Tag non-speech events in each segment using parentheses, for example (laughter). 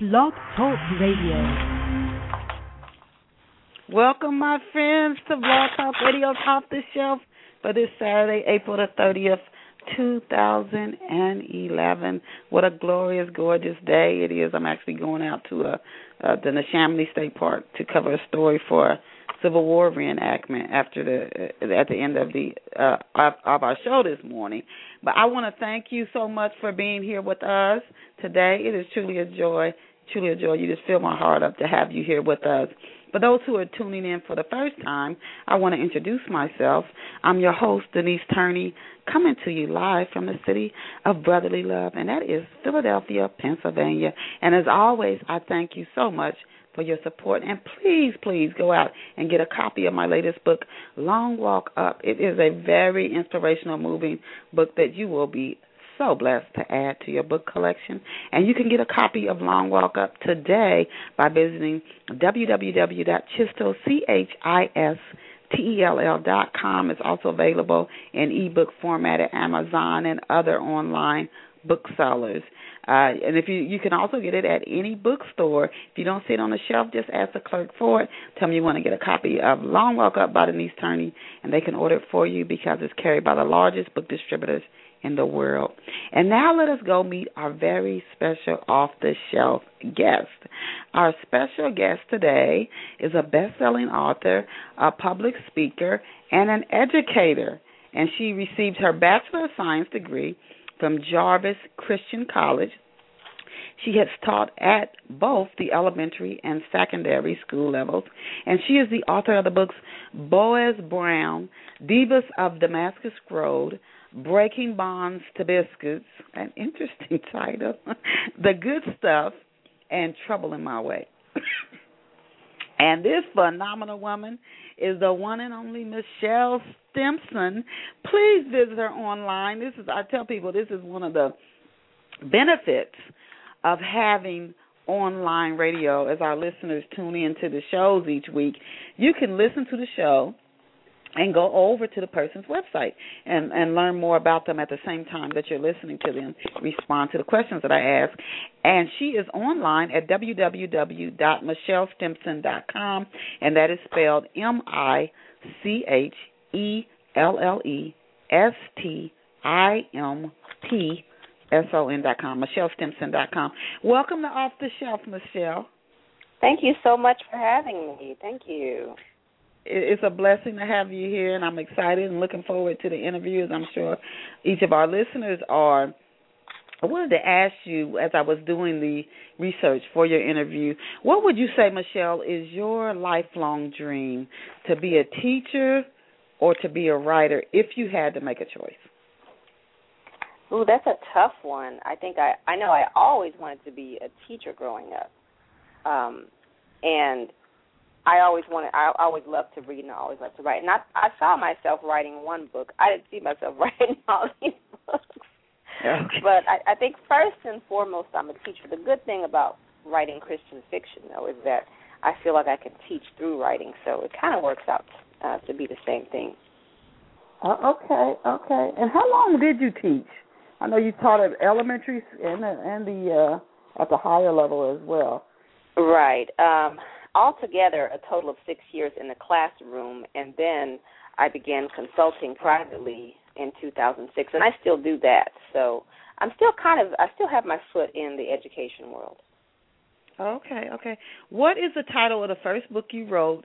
Blog Talk Radio. Welcome, my friends, to Blog Talk Radio Top the Shelf for this Saturday, April the 30th, 2011. What a glorious, gorgeous day it is. I'm actually going out to uh, uh, the Neshaminy State Park to cover a story for a Civil War reenactment after the uh, at the end of the uh, of our show this morning. But I want to thank you so much for being here with us today. It is truly a joy, truly a joy. You just fill my heart up to have you here with us. For those who are tuning in for the first time, I want to introduce myself. I'm your host, Denise Turney, coming to you live from the city of brotherly love, and that is Philadelphia, Pennsylvania. And as always, I thank you so much for your support. And please, please go out and get a copy of my latest book, Long Walk Up. It is a very inspirational, moving book that you will be so blessed to add to your book collection. And you can get a copy of Long Walk Up today by visiting www.chistell, C-H-I-S, T-E-L-L dot com. It's also available in ebook format at Amazon and other online booksellers. Uh, and if you you can also get it at any bookstore. If you don't see it on the shelf, just ask the clerk for it. Tell them you want to get a copy of Long Walk Up by Denise Turney, and they can order it for you because it's carried by the largest book distributors in the world. And now let us go meet our very special off the shelf guest. Our special guest today is a best selling author, a public speaker, and an educator. And she received her Bachelor of Science degree from Jarvis Christian College. She has taught at both the elementary and secondary school levels, and she is the author of the books Boaz Brown, Divas of Damascus Road, Breaking Bonds to Biscuits, an interesting (laughs) title, The Good Stuff, and Trouble in My Way. (laughs) and this phenomenal woman is the one and only Michelle Stimpson. Please visit her online. This is I tell people this is one of the benefits of having online radio as our listeners tune in to the shows each week. You can listen to the show and go over to the person's website and and learn more about them at the same time that you're listening to them respond to the questions that I ask. And she is online at www.michellestimpson.com and that is spelled M I C H E L L E S T I M P S O N dot com, dot com. Welcome to Off the Shelf, Michelle. Thank you so much for having me. Thank you it's a blessing to have you here, and I'm excited and looking forward to the interview, as I'm sure each of our listeners are. I wanted to ask you, as I was doing the research for your interview, what would you say, Michelle, is your lifelong dream to be a teacher or to be a writer if you had to make a choice? Ooh, that's a tough one. I think I I know I always wanted to be a teacher growing up. Um and I always wanted. I always loved to read, and I always loved to write. And I, I saw myself writing one book. I didn't see myself (laughs) writing all these books. Okay. But I, I think first and foremost, I'm a teacher. The good thing about writing Christian fiction, though, is that I feel like I can teach through writing. So it kind of works out uh, to be the same thing. Uh, okay, okay. And how long did you teach? I know you taught at elementary and the, and the uh, at the higher level as well. Right. Um, altogether a total of six years in the classroom, and then I began consulting privately in 2006, and I still do that. So I'm still kind of I still have my foot in the education world. Okay, okay. What is the title of the first book you wrote,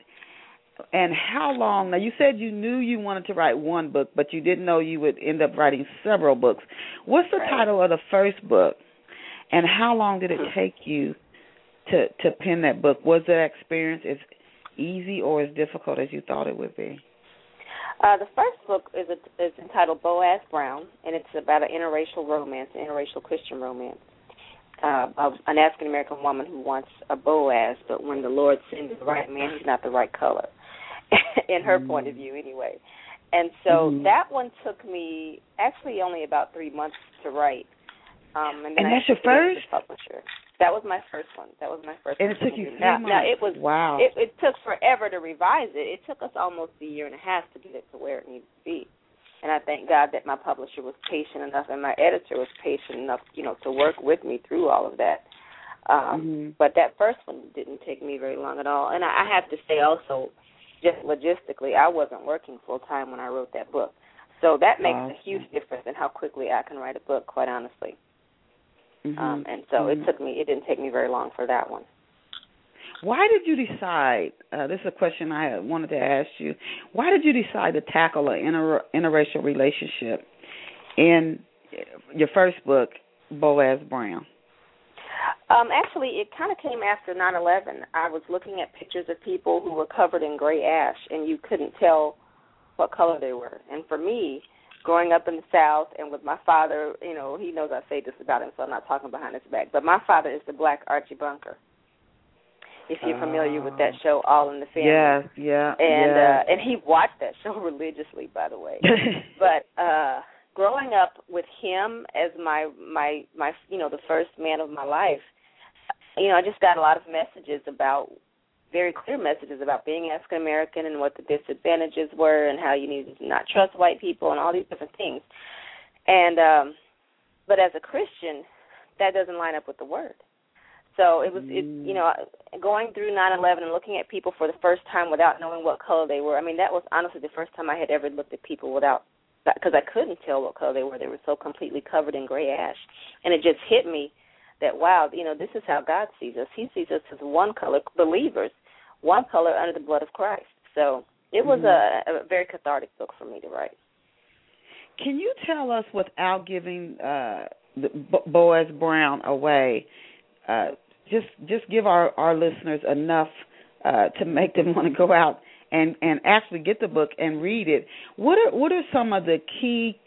and how long? Now you said you knew you wanted to write one book, but you didn't know you would end up writing several books. What's the right. title of the first book, and how long did it take you to to pen that book? Was that experience as easy or as difficult as you thought it would be? Uh, the first book is a, is entitled Boaz Brown, and it's about an interracial romance, an interracial Christian romance uh, of an African American woman who wants a Boaz, but when the Lord sends the right man, he's not the right color, (laughs) in her mm-hmm. point of view, anyway. And so mm-hmm. that one took me actually only about three months to write. Um, and, and that's your first publisher. That was my first one. That was my first. And it took you three now, months. Now it was wow. It, it took forever to revise it. It took us almost a year and a half to get it to where it needed to be. And I thank God that my publisher was patient enough and my editor was patient enough, you know, to work with me through all of that. Um, mm-hmm. But that first one didn't take me very long at all. And I, I have to say also, just logistically, I wasn't working full time when I wrote that book. So that makes awesome. a huge difference in how quickly I can write a book, quite honestly. Mm-hmm. Um, and so mm-hmm. it took me, it didn't take me very long for that one. Why did you decide? Uh, this is a question I wanted to ask you. Why did you decide to tackle an inter- interracial relationship in your first book, Boaz Brown? Um, actually, it kind of came after 9/11. I was looking at pictures of people who were covered in gray ash, and you couldn't tell what color they were. And for me, growing up in the South and with my father, you know, he knows I say this about him, so I'm not talking behind his back. But my father is the black Archie Bunker. If you're familiar with that show, All in the Family. Yes, yeah. And yes. uh and he watched that show (laughs) religiously, by the way. but uh growing up with him as my my my you know the first man of my life you know i just got a lot of messages about very clear messages about being african american and what the disadvantages were and how you needed to not trust white people and all these different things and um but as a christian that doesn't line up with the word so it was it you know going through 9/11 and looking at people for the first time without knowing what color they were. I mean that was honestly the first time I had ever looked at people without because I couldn't tell what color they were. They were so completely covered in gray ash, and it just hit me that wow, you know, this is how God sees us. He sees us as one color believers, one color under the blood of Christ. So it was mm-hmm. a, a very cathartic book for me to write. Can you tell us, without giving uh, the Boaz Brown away, uh, just just give our our listeners enough uh, to make them (laughs) want to go out and and actually get the book and read it. What are what are some of the key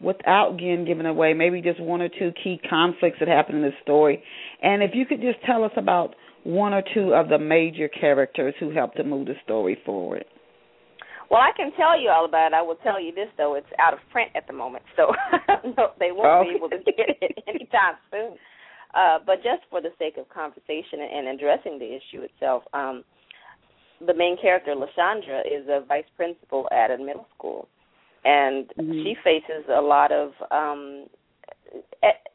without again giving away maybe just one or two key conflicts that happen in the story and if you could just tell us about one or two of the major characters who helped to move the story forward well i can tell you all about it i will tell you this though it's out of print at the moment so (laughs) no, they won't okay. be able to get it (laughs) anytime soon uh, but just for the sake of conversation and addressing the issue itself um, the main character, LaShondra, is a vice principal at a middle school, and mm-hmm. she faces a lot of. um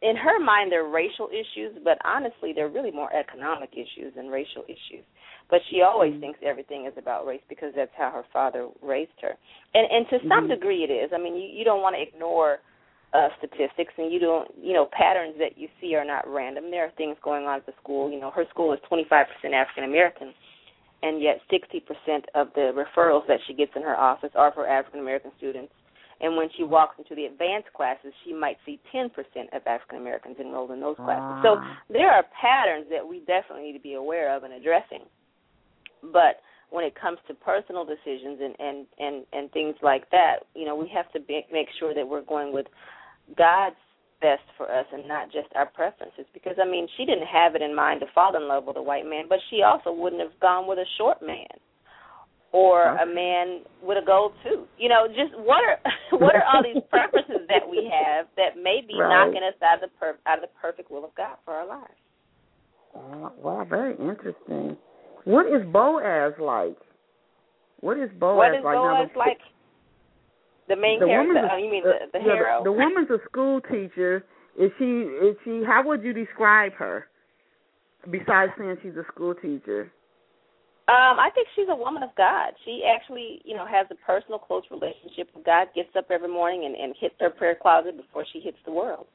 in her mind, they're racial issues, but honestly, they're really more economic issues than racial issues. But she always mm-hmm. thinks everything is about race because that's how her father raised her, and and to some mm-hmm. degree, it is. I mean, you, you don't want to ignore uh, statistics, and you don't, you know, patterns that you see are not random. There are things going on at the school. You know, her school is 25% African American, and yet 60% of the referrals that she gets in her office are for African American students. And when she walks into the advanced classes, she might see 10% of African Americans enrolled in those classes. So there are patterns that we definitely need to be aware of and addressing. But when it comes to personal decisions and and and and things like that, you know, we have to be, make sure that we're going with God's best for us and not just our preferences because I mean she didn't have it in mind to fall in love with a white man, but she also wouldn't have gone with a short man or okay. a man with a gold tooth. You know, just what are (laughs) what are all these (laughs) preferences that we have that may be right. knocking us out of the per- out of the perfect will of God for our lives? Uh, wow, very interesting. What is Boaz like? What is Boaz what is like? Boaz now, like? The main the character. woman's oh, you mean the, the yeah, hero? The, the woman's a school teacher. Is she? Is she? How would you describe her? Besides saying she's a school teacher. Um, I think she's a woman of God. She actually, you know, has a personal, close relationship with God. Gets up every morning and, and hits her prayer closet before she hits the world,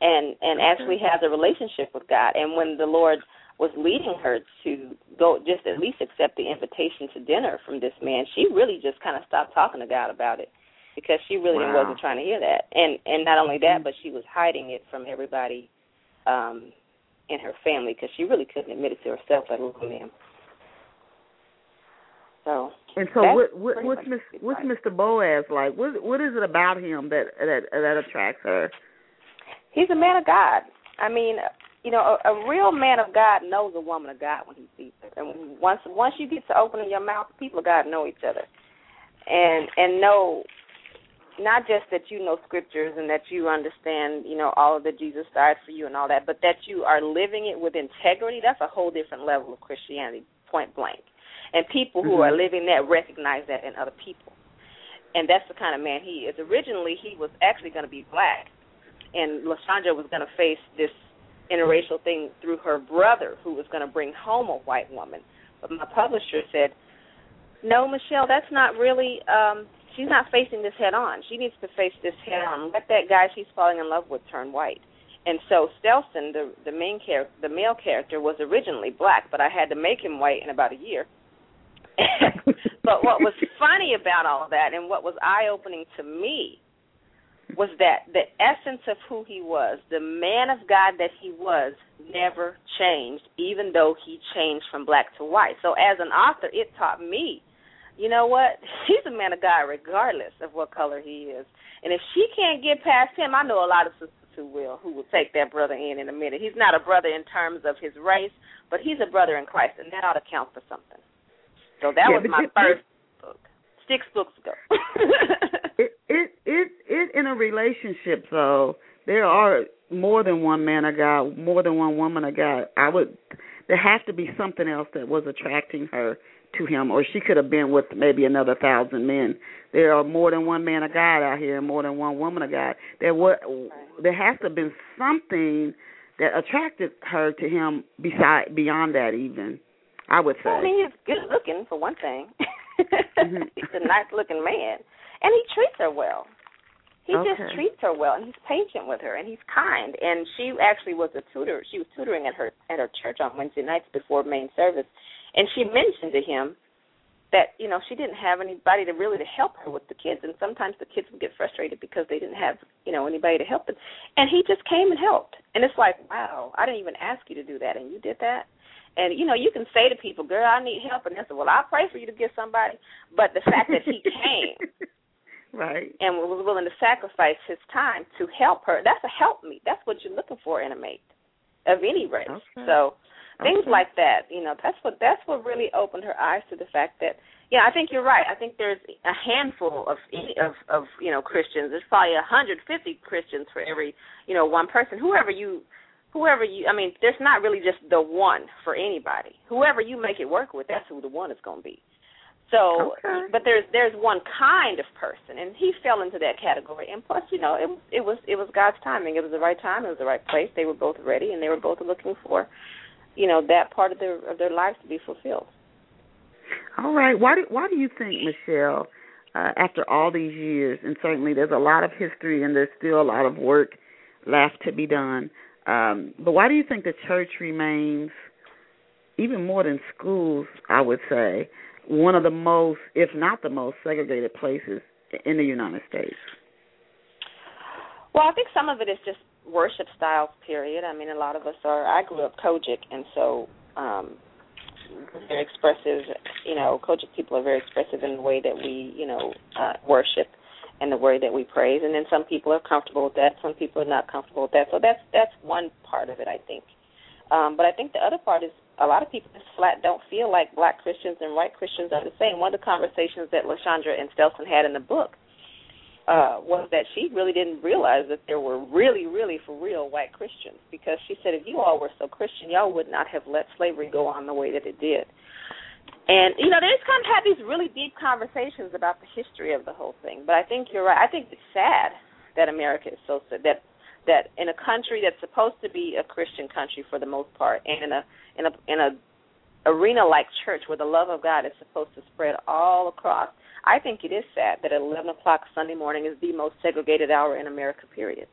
and and okay. actually has a relationship with God. And when the Lord was leading her to go, just at least accept the invitation to dinner from this man, she really just kind of stopped talking to God about it because she really wow. wasn't trying to hear that. And and not only that, but she was hiding it from everybody um in her family because she really couldn't admit it to herself, let alone him. So and so what, what what's Miss, what's Mr. Boaz like? What what is it about him that that that attracts her? He's a man of God. I mean, you know, a, a real man of God knows a woman of God when he sees her. And once once you get to opening your mouth, people of God know each other, and and know not just that you know scriptures and that you understand, you know, all of that Jesus died for you and all that, but that you are living it with integrity. That's a whole different level of Christianity, point blank. And people who mm-hmm. are living that recognize that in other people. And that's the kind of man he is. Originally, he was actually going to be black, and LaShondra was going to face this interracial thing through her brother, who was going to bring home a white woman. But my publisher said, "No, Michelle, that's not really. Um, she's not facing this head on. She needs to face this head on. Let that guy she's falling in love with turn white." And so Stelson, the the main character, the male character, was originally black, but I had to make him white in about a year. (laughs) but what was funny about all of that, and what was eye opening to me, was that the essence of who he was, the man of God that he was, never changed, even though he changed from black to white. So as an author, it taught me, you know what? (laughs) He's a man of God regardless of what color he is. And if she can't get past him, I know a lot of sisters who will who will take that brother in in a minute. He's not a brother in terms of his race, but he's a brother in Christ, and that ought to count for something. So that Yeah, was my it- first book, six books ago. (laughs) it it it it in a relationship though there are more than one man of God, more than one woman of God. I would there has to be something else that was attracting her to him, or she could have been with maybe another thousand men. There are more than one man of God out here, and more than one woman of God. There were there has to have been something that attracted her to him beside beyond that even. I would say. I mean, he's good looking for one thing. Mhm. (laughs) he's a nice looking man, and he treats her well. He Okay. just treats her well, and he's patient with her, and he's kind. And she actually was a tutor. She was tutoring at her at her church on Wednesday nights before main service, and she mentioned to him that you know she didn't have anybody to really to help her with the kids, and sometimes the kids would get frustrated because they didn't have you know anybody to help them, and he just came and helped. And it's like, wow, I didn't even ask you to do that, and you did that. And you know, you can say to people, "Girl, I need help," and they say, "Well, I'll pray for you to get somebody." But the fact that he (laughs) came right. and was willing to sacrifice his time to help her—that's a help me. That's what you're looking for in a mate of any race. Okay. So things Okay. like that, you know, that's what that's what really opened her eyes to the fact that, yeah, I think you're right. I think there's a handful of of of you know Christians. There's probably 150 Christians for every you know one person. Whoever you whoever you I mean, there's not really just the one for anybody. Whoever you make it work with, that's who the one is going to be. So, Okay. but there's there's one kind of person, and he fell into that category. And plus, you know, it was it was it was God's timing. It was the right time. It was the right place. They were both ready, and they were both looking for, you know, that part of their of their lives to be fulfilled. All right. Why do why do you think, Michelle, uh, after all these years, and certainly there's a lot of history and there's still a lot of work left to be done, um, but why do you think the church remains, even more than schools, I would say, one of the most, if not the most, segregated places in the United States? Well, I think some of it is just worship styles. Period. I mean, a lot of us are. I grew up COGIC, and so um very expressive. You know, COGIC people are very expressive in the way that we, you know, uh, worship and the way that we praise. And then some people are comfortable with that. Some people are not comfortable with that. So that's that's one part of it, I think. Um, but I think the other part is a lot of people just flat don't feel like black Christians and white Christians are the same. One of the conversations that LaShondra and Stelson had in the book uh, was that she really didn't realize that there were really, really for real white Christians because she said if you all were so Christian, y'all would not have let slavery go on the way that it did. And you know, they just kind of had these really deep conversations about the history of the whole thing. But I think you're right. I think it's sad that America is so sad that that in a country that's supposed to be a Christian country for the most part, and in a in a in a arena like church where the love of God is supposed to spread all across, I think it is sad that at 11 o'clock Sunday morning is the most segregated hour in America. Period.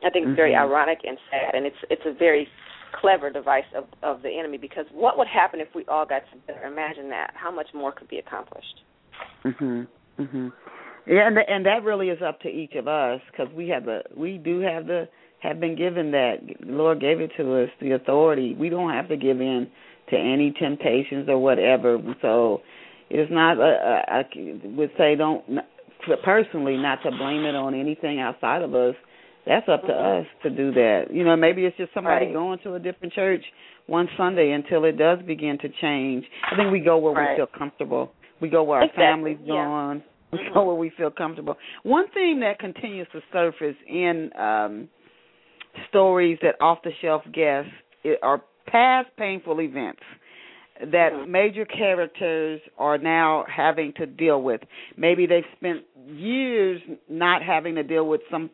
I think it's very Mhm. ironic and sad, and it's it's a very clever device of of the enemy because what would happen if we all got together? Imagine that. How much more could be accomplished? Mhm. Mhm. Yeah, and and that really is up to each of us because we have the we do have the have been given that the Lord gave it to us the authority. We don't have to give in to any temptations or whatever. So it's not. Uh, I would say don't personally not to blame it on anything outside of us. That's up to us to do that. You know, maybe it's just somebody Right. going to a different church one Sunday until it does begin to change. I think we go where we feel comfortable. We go where our Exactly, family's yeah. going. We Mhm. go where we feel comfortable. One thing that continues to surface in um stories that off the shelf guests are past painful events that Mhm. major characters are now having to deal with. Maybe they've spent years not having to deal with some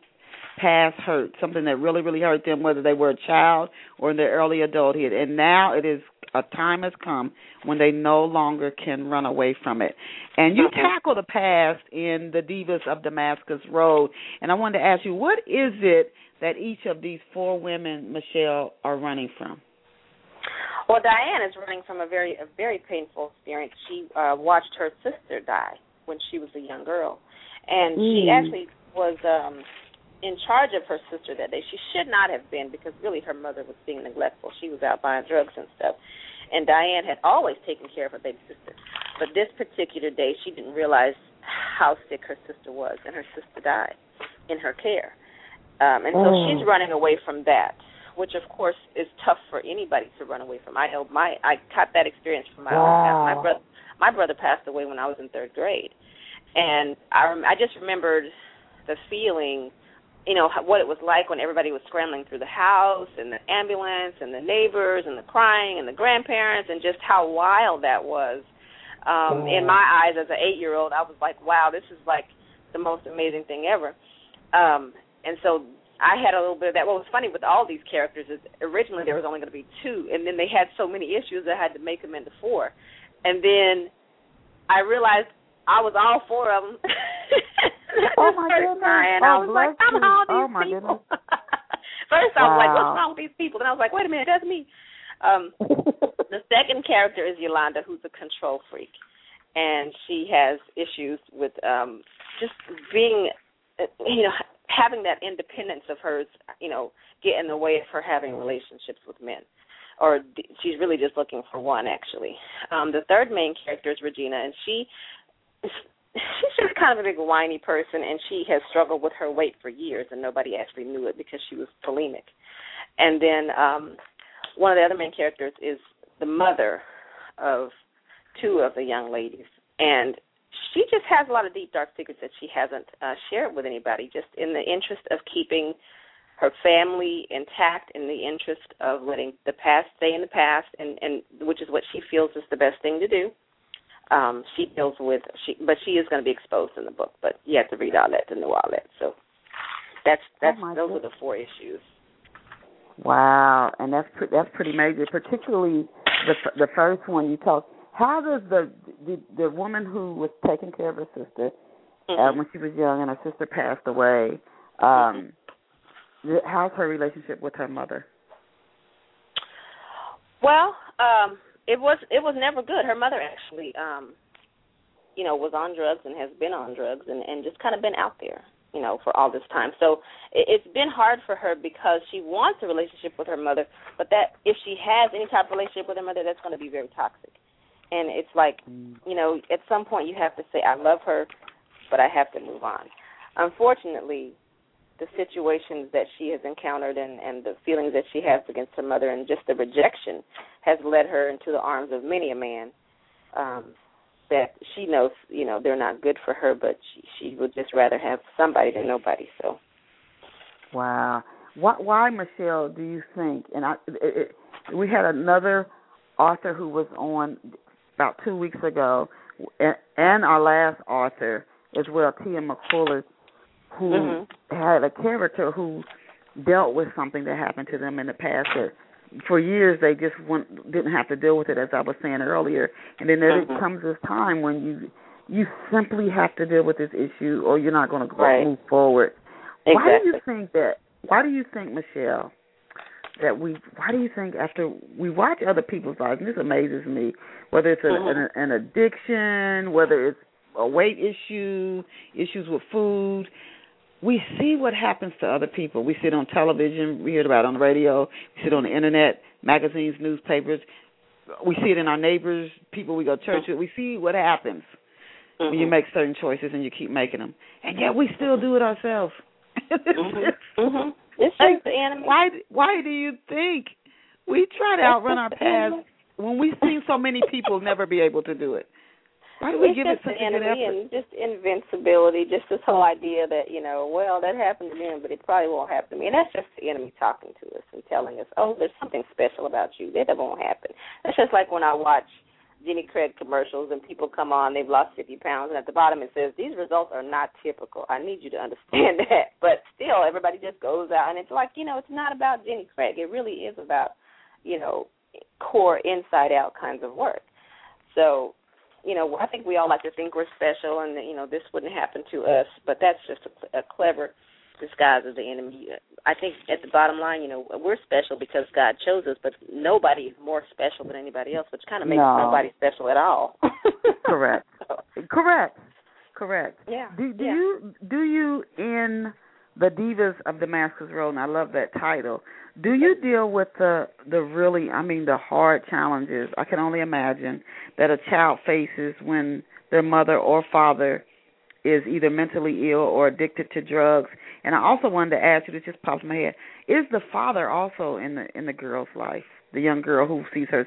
past hurt, something that really, really hurt them, whether they were a child or in their early adulthood. And now it is a time has come when they no longer can run away from it. And you tackle the past in the Divas of Damascus Road. And I wanted to ask you, what is it that each of these four women, Michelle, are running from? Well, Diane is running from a very a very painful experience. She uh watched her sister die when she was a young girl. And mm. she actually was um in charge of her sister that day. She should not have been because really her mother was being neglectful. She was out buying drugs and stuff. And Diane had always taken care of her baby sister. But this particular day she didn't realize how sick her sister was and her sister died in her care. Um and so oh. she's running away from that which of course is tough for anybody to run away from. I know my I got that experience from my wow. own past. My brother my brother passed away when I was in third grade, and I rem- I just remembered the feeling, you know, what it was like when everybody was scrambling through the house and the ambulance and the neighbors and the crying and the grandparents and just how wild that was. Um, In my eyes, as an eight-year-old, I was like, "Wow, this is like the most amazing thing ever." Um, and so I had a little bit of that. What was funny with all these characters is originally there was only going to be two, and then they had so many issues I had to make them into four. And then I realized I was all four of them. (laughs) oh my goodness! And oh, I was like, I'm all these oh, people. (laughs) First, I was like, what's wrong with these people? And I was like, wait a minute, that's me. Um, (laughs) the second character is Yolanda, who's a control freak, and she has issues with um just being, uh, you know, having that independence of hers, you know, get in the way of her having relationships with men. Or she's really just looking for one, actually. Um, the third main character is Regina, and she she's just kind of a big whiny person, and she has struggled with her weight for years, and nobody actually knew it because she was bulimic. And then um, one of the other main characters is the mother of two of the young ladies, and she just has a lot of deep dark secrets that she hasn't uh, shared with anybody, just in the interest of keeping her family intact, in the interest of letting the past stay in the past, and and which is what she feels is the best thing to do. Um, she deals with she, but she is going to be exposed in the book. But you have to read all that to know all that. So that's that's oh those goodness. are the four issues. Wow, and that's pre- that's pretty major, particularly the the first one you talked how does the the, the woman who was taking care of her sister uh, mm-hmm. uh, when she was young and her sister passed away, um, mm-hmm. how's her relationship with her mother? Well, um, it was it was never good. Her mother actually, um, you know, was on drugs and has been on drugs and and just kind of been out there, you know, for all this time. So it, it's been hard for her because she wants a relationship with her mother, but that if she has any type of relationship with her mother, that's going to be very toxic and it's like mm. you know at some point you have to say i love her but i have to move on unfortunately the situations that she has encountered and and the feelings that she has against her mother and just the rejection has led her into the arms of many a man um that she knows you know they're not good for her but she she would just rather have somebody than nobody so. Wow. Why why michelle do you think and i it, it, we had another author who was on about two weeks ago, and our last author as well, Tia McCollors, who mm-hmm. had a character who dealt with something that happened to them in the past that for years they just went, didn't have to deal with it as I was saying earlier and then there mm-hmm. comes this time when you you simply have to deal with this issue or you're not going to right. move forward exactly. why do you think that why do you think Michelle that we why do you think after we watch other people's lives and this amazes me whether it's a, mm-hmm. an, an addiction whether it's a weight issue issues with food we see what happens to other people we see it on television we hear about it on the radio we see it on the internet magazines newspapers we see it in our neighbors people we go to church with we see what happens mm-hmm. when you make certain choices and you keep making them and yet we still do it ourselves mm-hmm. mm-hmm. (laughs) It's just the enemy. Why? Why do you think we try to outrun our past when we've seen so many people never be able to do it? Why do we it's give just it such the a good enemy effort? and just invincibility, just this whole idea that you know, well, that happened to them, but it probably won't happen to me. And that's just the enemy talking to us and telling us, oh, there's something special about you. That won't happen. That's just like when I watch Jenny Craig commercials and people come on, they've lost 50 pounds, and at the bottom it says, These results are not typical. I need you to understand (laughs) that. But still, everybody just goes out, and it's like, you know, it's not about Jenny Craig. It really is about, you know, core inside out kinds of work. So, you know, I think we all like to think we're special and, you know, this wouldn't happen to us, but that's just a, a clever disguise of the enemy. I think at the bottom line, you know, we're special because God chose us, but nobody is more special than anybody else, which kind of makes no. nobody special at all. (laughs) Correct. so. Correct. Correct. Yeah. Do do yeah. you do you in the Divas of Damascus Road, and I love that title. Do you deal with the the really, I mean, the hard challenges? I can only imagine that a child faces when their mother or father is either mentally ill or addicted to drugs. And I also wanted to ask you, this just popped in my head: Is the father also in the in the girl's life, the young girl who sees her,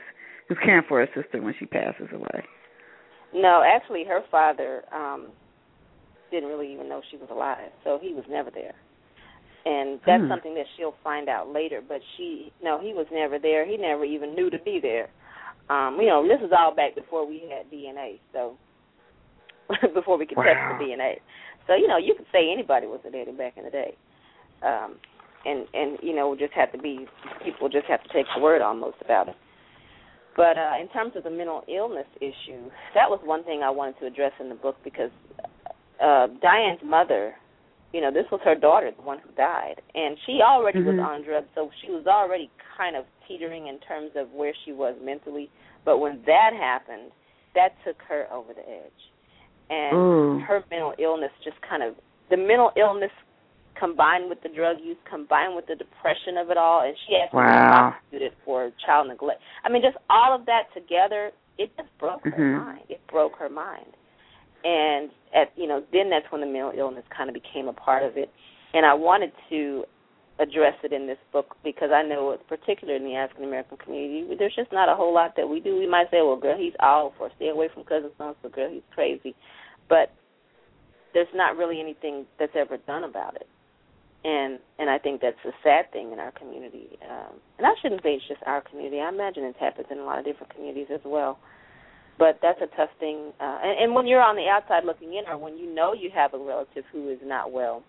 who's caring for her sister when she passes away? No, actually, her father um didn't really even know she was alive, so he was never there. And that's hmm. something that she'll find out later. But she, no, he was never there. He never even knew to be there. Um, you know, this was all back before we had DNA, so (laughs) before we could wow. test the DNA. So you know, you could say anybody was a daddy back in the day, um, and and you know, just have to be people just have to take the word almost about it. But uh, in terms of the mental illness issue, that was one thing I wanted to address in the book because uh, Diane's mother, you know, this was her daughter, the one who died, and she already mm-hmm. was on drugs, so she was already kind of teetering in terms of where she was mentally. But when that happened, that took her over the edge and Ooh. her mental illness just kind of the mental illness combined with the drug use, combined with the depression of it all, and she actually wow. To be prosecuted for child neglect. I mean, just all of that together, it just broke mm-hmm. her mind. It broke her mind, and at you know, then that's when the mental illness kind of became a part of it, and I wanted to address it in this book because I know, particularly in the African American community, there's just not a whole lot that we do. We might say, "Well, girl, he's off," or "Stay away from cousin so so." Girl, he's crazy, but there's not really anything that's ever done about it. And and I think that's a sad thing in our community. Um, and I shouldn't say it's just our community. I imagine it happens in a lot of different communities as well. But that's a tough thing. Uh, and, and when you're on the outside looking in, or when you know you have a relative who is not well,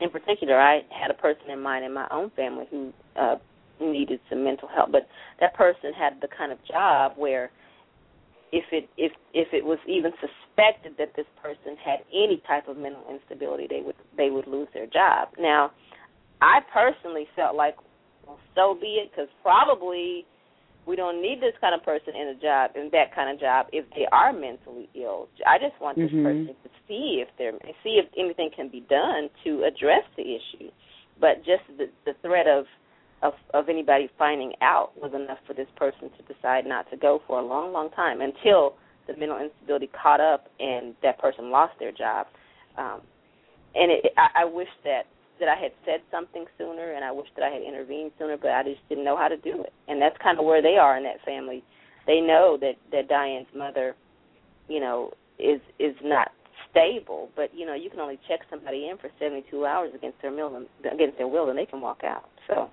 in particular, I had a person in mind in my own family who uh, needed some mental help, but that person had the kind of job where if it if if it was even suspected that this person had any type of mental instability, they would they would lose their job. Now, I personally felt like, well, so be it, because probably we don't need this kind of person in a job in that kind of job if they are mentally ill. I just want this mm-hmm. person to see if they're see if anything can be done to address the issue. But just the the threat of of of anybody finding out was enough for this person to decide not to go for a long, long time until the mental instability caught up and that person lost their job. Um, and it, I, I wish that that I had said something sooner, and I wish that I had intervened sooner, but I just didn't know how to do it. And that's kind of where they are in that family. They know that that Diane's mother, you know, is is not stable, but you know, you can only check somebody in for 72 hours against their will, against their will, and they can walk out. So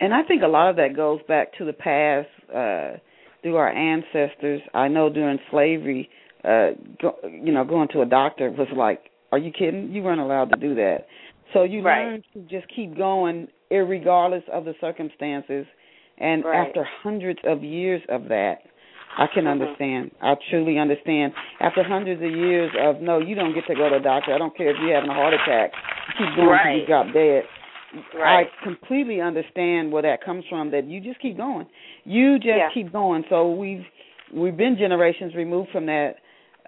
and I think a lot of that goes back to the past uh through our ancestors. I know during slavery, uh go, you know, going to a doctor was like, are you kidding? You weren't allowed to do that. So you right. learn to just keep going regardless of the circumstances. And right. after hundreds of years of that, I can mm-hmm. understand. I truly understand. After hundreds of years of no, you don't get to go to a doctor. I don't care if you're having a heart attack. You Keep going right. you drop dead. Right. I completely understand where that comes from. That you just keep going. You just yeah. keep going. So we've we've been generations removed from that,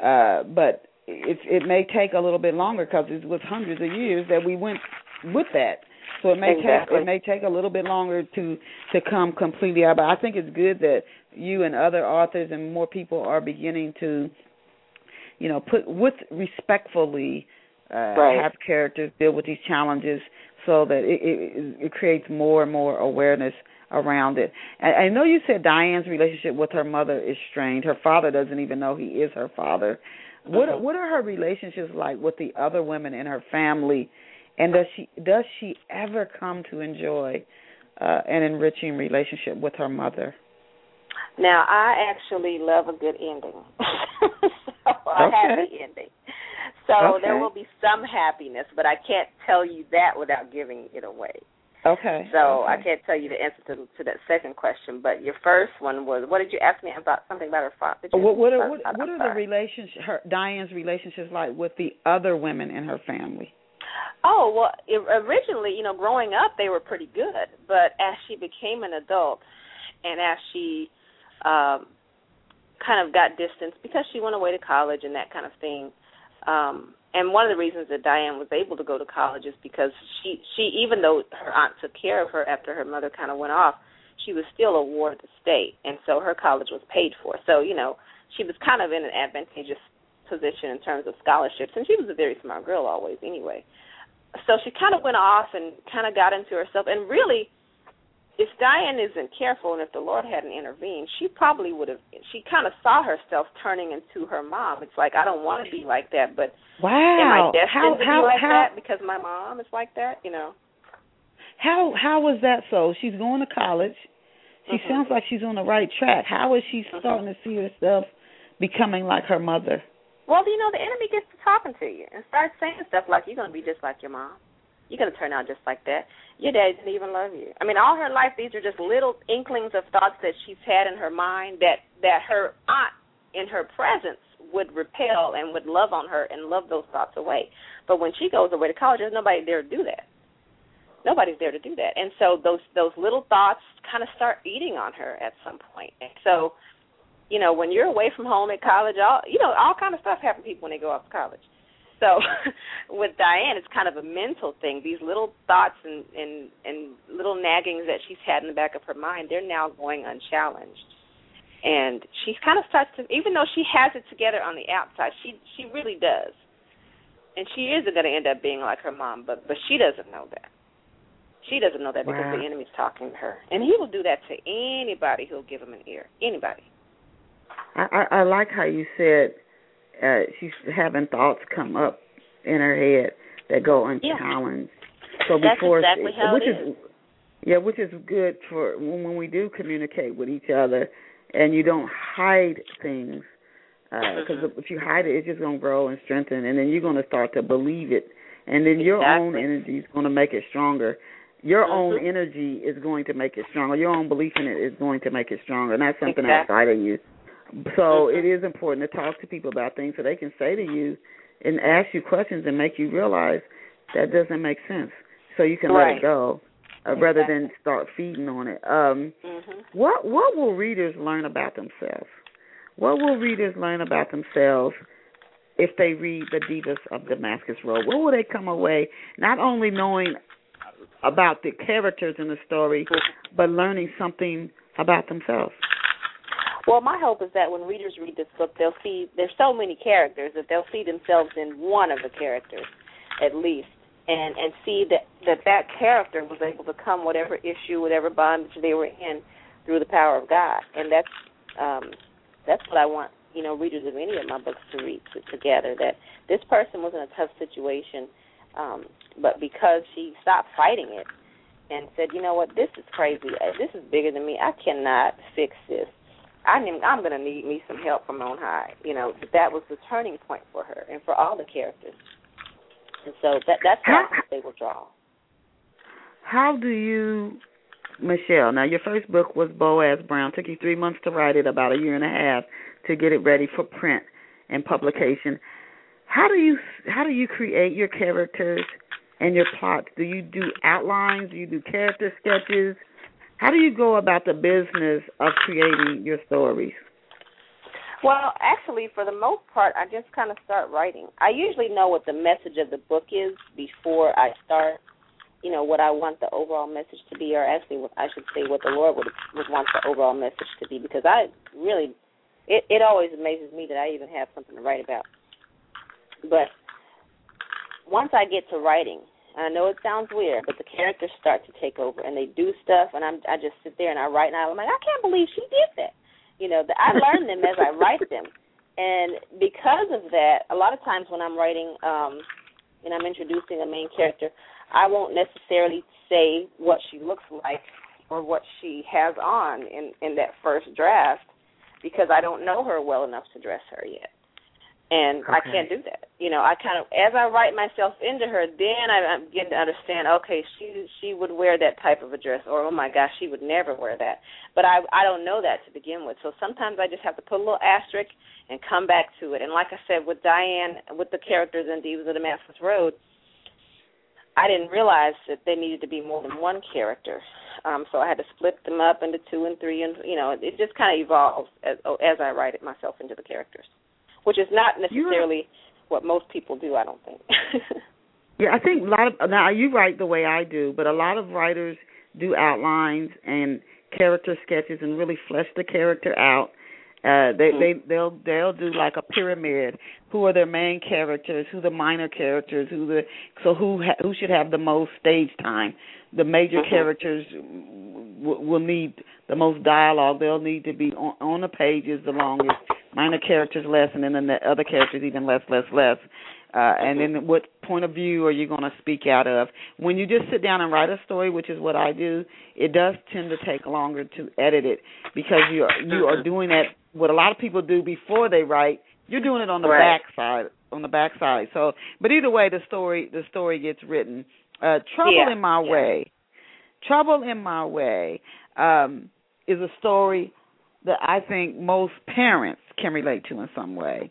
uh, but it it may take a little bit longer because it was hundreds of years that we went with that. So it may exactly. take it may take a little bit longer to to come completely out. But I think it's good that you and other authors and more people are beginning to, you know, put with respectfully uh, right. have characters deal with these challenges so that it, it, it creates more and more awareness around it. I, I know you said Diane's relationship with her mother is strained. Her father doesn't even know he is her father. What mm-hmm. what are her relationships like with the other women in her family, and does she does she ever come to enjoy uh, an enriching relationship with her mother? Now, I actually love a good ending, (laughs) so a Okay. happy ending. So Okay. there will be some happiness, but I can't tell you that without giving it away. Okay. So I can't tell you the answer to to that second question. But your first one was, what did you ask me about? Something about her father. What what are what, what are the relationship her Diane's relationships like with the other women in her family? Oh well, it, originally, you know, growing up, they were pretty good, but as she became an adult, and as she um, kind of got distanced because she went away to college and that kind of thing. Um, and one of the reasons that Diane was able to go to college is because she she even though her aunt took care of her after her mother kind of went off, she was still a ward of the state, and so her college was paid for. So you know, she was kind of in an advantageous position in terms of scholarships, and she was a very smart girl always anyway. So she kind of went off and kind of got into herself, and really if Diane isn't careful and if the Lord hadn't intervened, she probably would have. She kind of saw herself turning into her mom. It's like I don't want to be like that, but am I Wow. destined How to how be like how that because my mom is like that? You know. how how was that so? She's going to college. She Mhm. sounds like she's on the right track. How is she Mhm. starting to see herself becoming like her mother? Well, you know, the enemy gets to talking to you and starts saying stuff like, "You're gonna be just like your mom. You're gonna turn out just like that. Your dad didn't even love you." I mean, all her life, these are just little inklings of thoughts that she's had in her mind that that her aunt, in her presence, would repel and would love on her and love those thoughts away. But when she goes away to college, there's nobody there to do that. Nobody's there to do that, and so those those little thoughts kind of start eating on her at some point. And so you know, when you're away from home at college, all you know, all kind of stuff happen to people when they go off to college. So (laughs) with Diane, it's kind of a mental thing. These little thoughts and and and little naggings that she's had in the back of her mind, they're now going unchallenged. And she kind of starts to, even though she has it together on the outside, she she really does. And she isn't going to end up being like her mom, but but she doesn't know that. She doesn't know that because Wow. the enemy's talking to her, and he will do that to anybody who'll give him an ear. Anybody. I, I, I like how you said uh, she's having thoughts come up in her head that go unchallenged. So That's before, exactly how which it is, yeah, which is good for when, when we do communicate with each other, and you don't hide things. Because Mhm. if you hide it, it's just gonna grow and strengthen, and then you're gonna start to believe it, and then your own Exactly. energy is gonna make it stronger. Your own Mhm. energy is going to make it stronger. Your own belief in it is going to make it stronger, not something Exactly. outside of you. So it is important to talk to people about things so they can say to you and ask you questions and make you realize that doesn't make sense. So you can let it go, uh, rather than start feeding on it. Um, Mhm. what what will readers learn about themselves? What will readers learn about themselves if they read the Divas of Damascus Road? What will they come away not only knowing about the characters in the story, but learning something about themselves? Well, my hope is that when readers read this book, they'll see there's so many characters that they'll see themselves in one of the characters, at least, and and see that that that character was able to come whatever issue, whatever bondage they were in, through the power of God, and that's um, that's what I want you know readers of any of my books to read to, together. That this person was in a tough situation, um, but because she stopped fighting it and said, you know what, this is crazy. This is bigger than me. I cannot fix this. I need, I'm going to need me some help from on high. You know, that was the turning point for her and for all the characters. And so that that's how they will draw. How do you, Michelle? Now, your first book was Boaz Brown. Took you three months to write it, about a year and a half to get it ready for print and publication. How do you how do you create your characters and your plots? Do you do outlines? Do you do character sketches? How do you go about the business of creating your stories? Well, actually, for the most part, I just kind of start writing. I usually know what the message of the book is before I start. You know what I want the overall message to be, or actually, what I should say what the Lord would would want the overall message to be, because I really, it it always amazes me that I even have something to write about. But once I get to writing, and I know it sounds weird, but the characters start to take over, and they do stuff, and I'm I just sit there and I write, and I'm like, I can't believe she did that. You know, the, I learn them as I write them, and because of that, a lot of times when I'm writing, um, and I'm introducing a main character, I won't necessarily say what she looks like or what she has on in in that first draft because I don't know her well enough to dress her yet. And okay. I can't do that. You know, I kind of as I write myself into her, then I, I'm getting to understand. Okay, she she would wear that type of a dress, or oh my gosh, she would never wear that. But I I don't know that to begin with. So sometimes I just have to put a little asterisk and come back to it. And like I said, with Diane, with the characters in Divas of Damascus Road, I didn't realize that there needed to be more than one character. Um, so I had to split them up into two and three, and you know, it just kind of evolves as as I write it myself into the characters, which is not necessarily what most people do. I don't think. (laughs) yeah, I think a lot of now you write the way I do, but a lot of writers do outlines and character sketches and really flesh the character out uh, they mm-hmm. they they'll they'll do like a pyramid. Who are their main characters? Who the minor characters? Who the so who ha, who should have the most stage time? The major mm-hmm. characters w- will need the most dialogue. They'll need to be on, on the pages the longest. Minor characters less, and then the other characters even less, less, less. Uh, and then what point of view are you going to speak out of? When you just sit down and write a story, which is what I do, it does tend to take longer to edit it because you are you are doing that. What a lot of people do before they write, you're doing it on the right. back side. On the back side. So, but either way, the story the story gets written. Uh, Trouble yeah. in My yeah. Way. Trouble in My Way um, is a story that I think most parents can relate to in some way.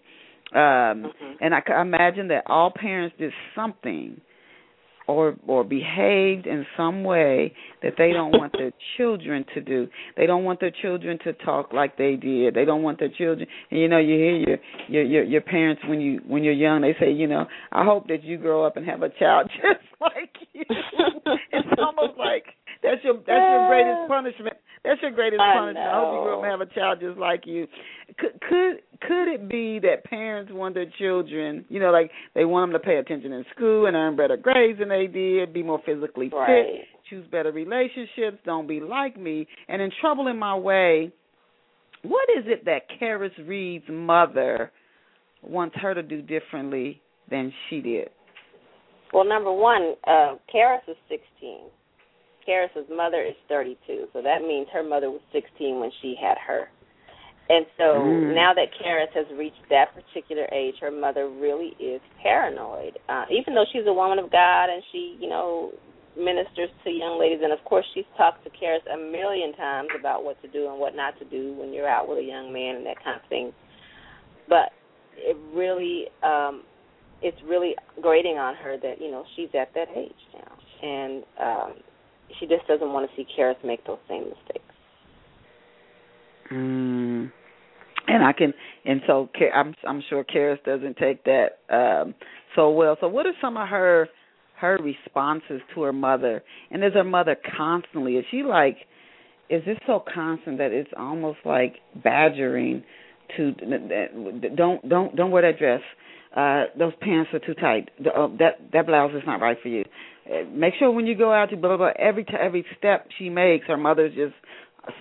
Um, mm-hmm. And I can imagine that all parents did something or or behaved in some way that they don't want their (laughs) children to do. They don't want their children to talk like they did. They don't want their children. And you know, you hear your your your, your parents when you when you're young. They say, you know, I hope that you grow up and have a child (laughs) just like you. (laughs) it's almost like that's your that's your greatest punishment that's your greatest I punishment. I hope you grow up and have a child just like you. Could could could it be that parents want their children, you know, like they want them to pay attention in school and earn better grades than they did, be more physically right. fit, choose better relationships, don't be like me, and in trouble in my way. What is it that Karis Reed's mother wants her to do differently than she did? Well, number one, uh, Karis is 16. Karis's mother is 32, so that means her mother was 16 when she had her. And so mm. now that Karis has reached that particular age, her mother really is paranoid. Uh, even though she's a woman of God and she, you know, ministers to young ladies, and of course she's talked to Karis a million times about what to do and what not to do when you're out with a young man and that kind of thing. But it really, um, it's really grating on her that you know she's at that age now, and um, she just doesn't want to see Karis make those same mistakes. Mm. And I can, and so I'm I'm sure Karis doesn't take that um so well. So what are some of her her responses to her mother? And is her mother constantly? Is she like? Is this so constant that it's almost like badgering to don't don't don't wear that dress? Uh, those pants are too tight. The, uh, that that blouse is not right for you. Uh, make sure when you go out to blah blah. blah every t- every step she makes, her mother's just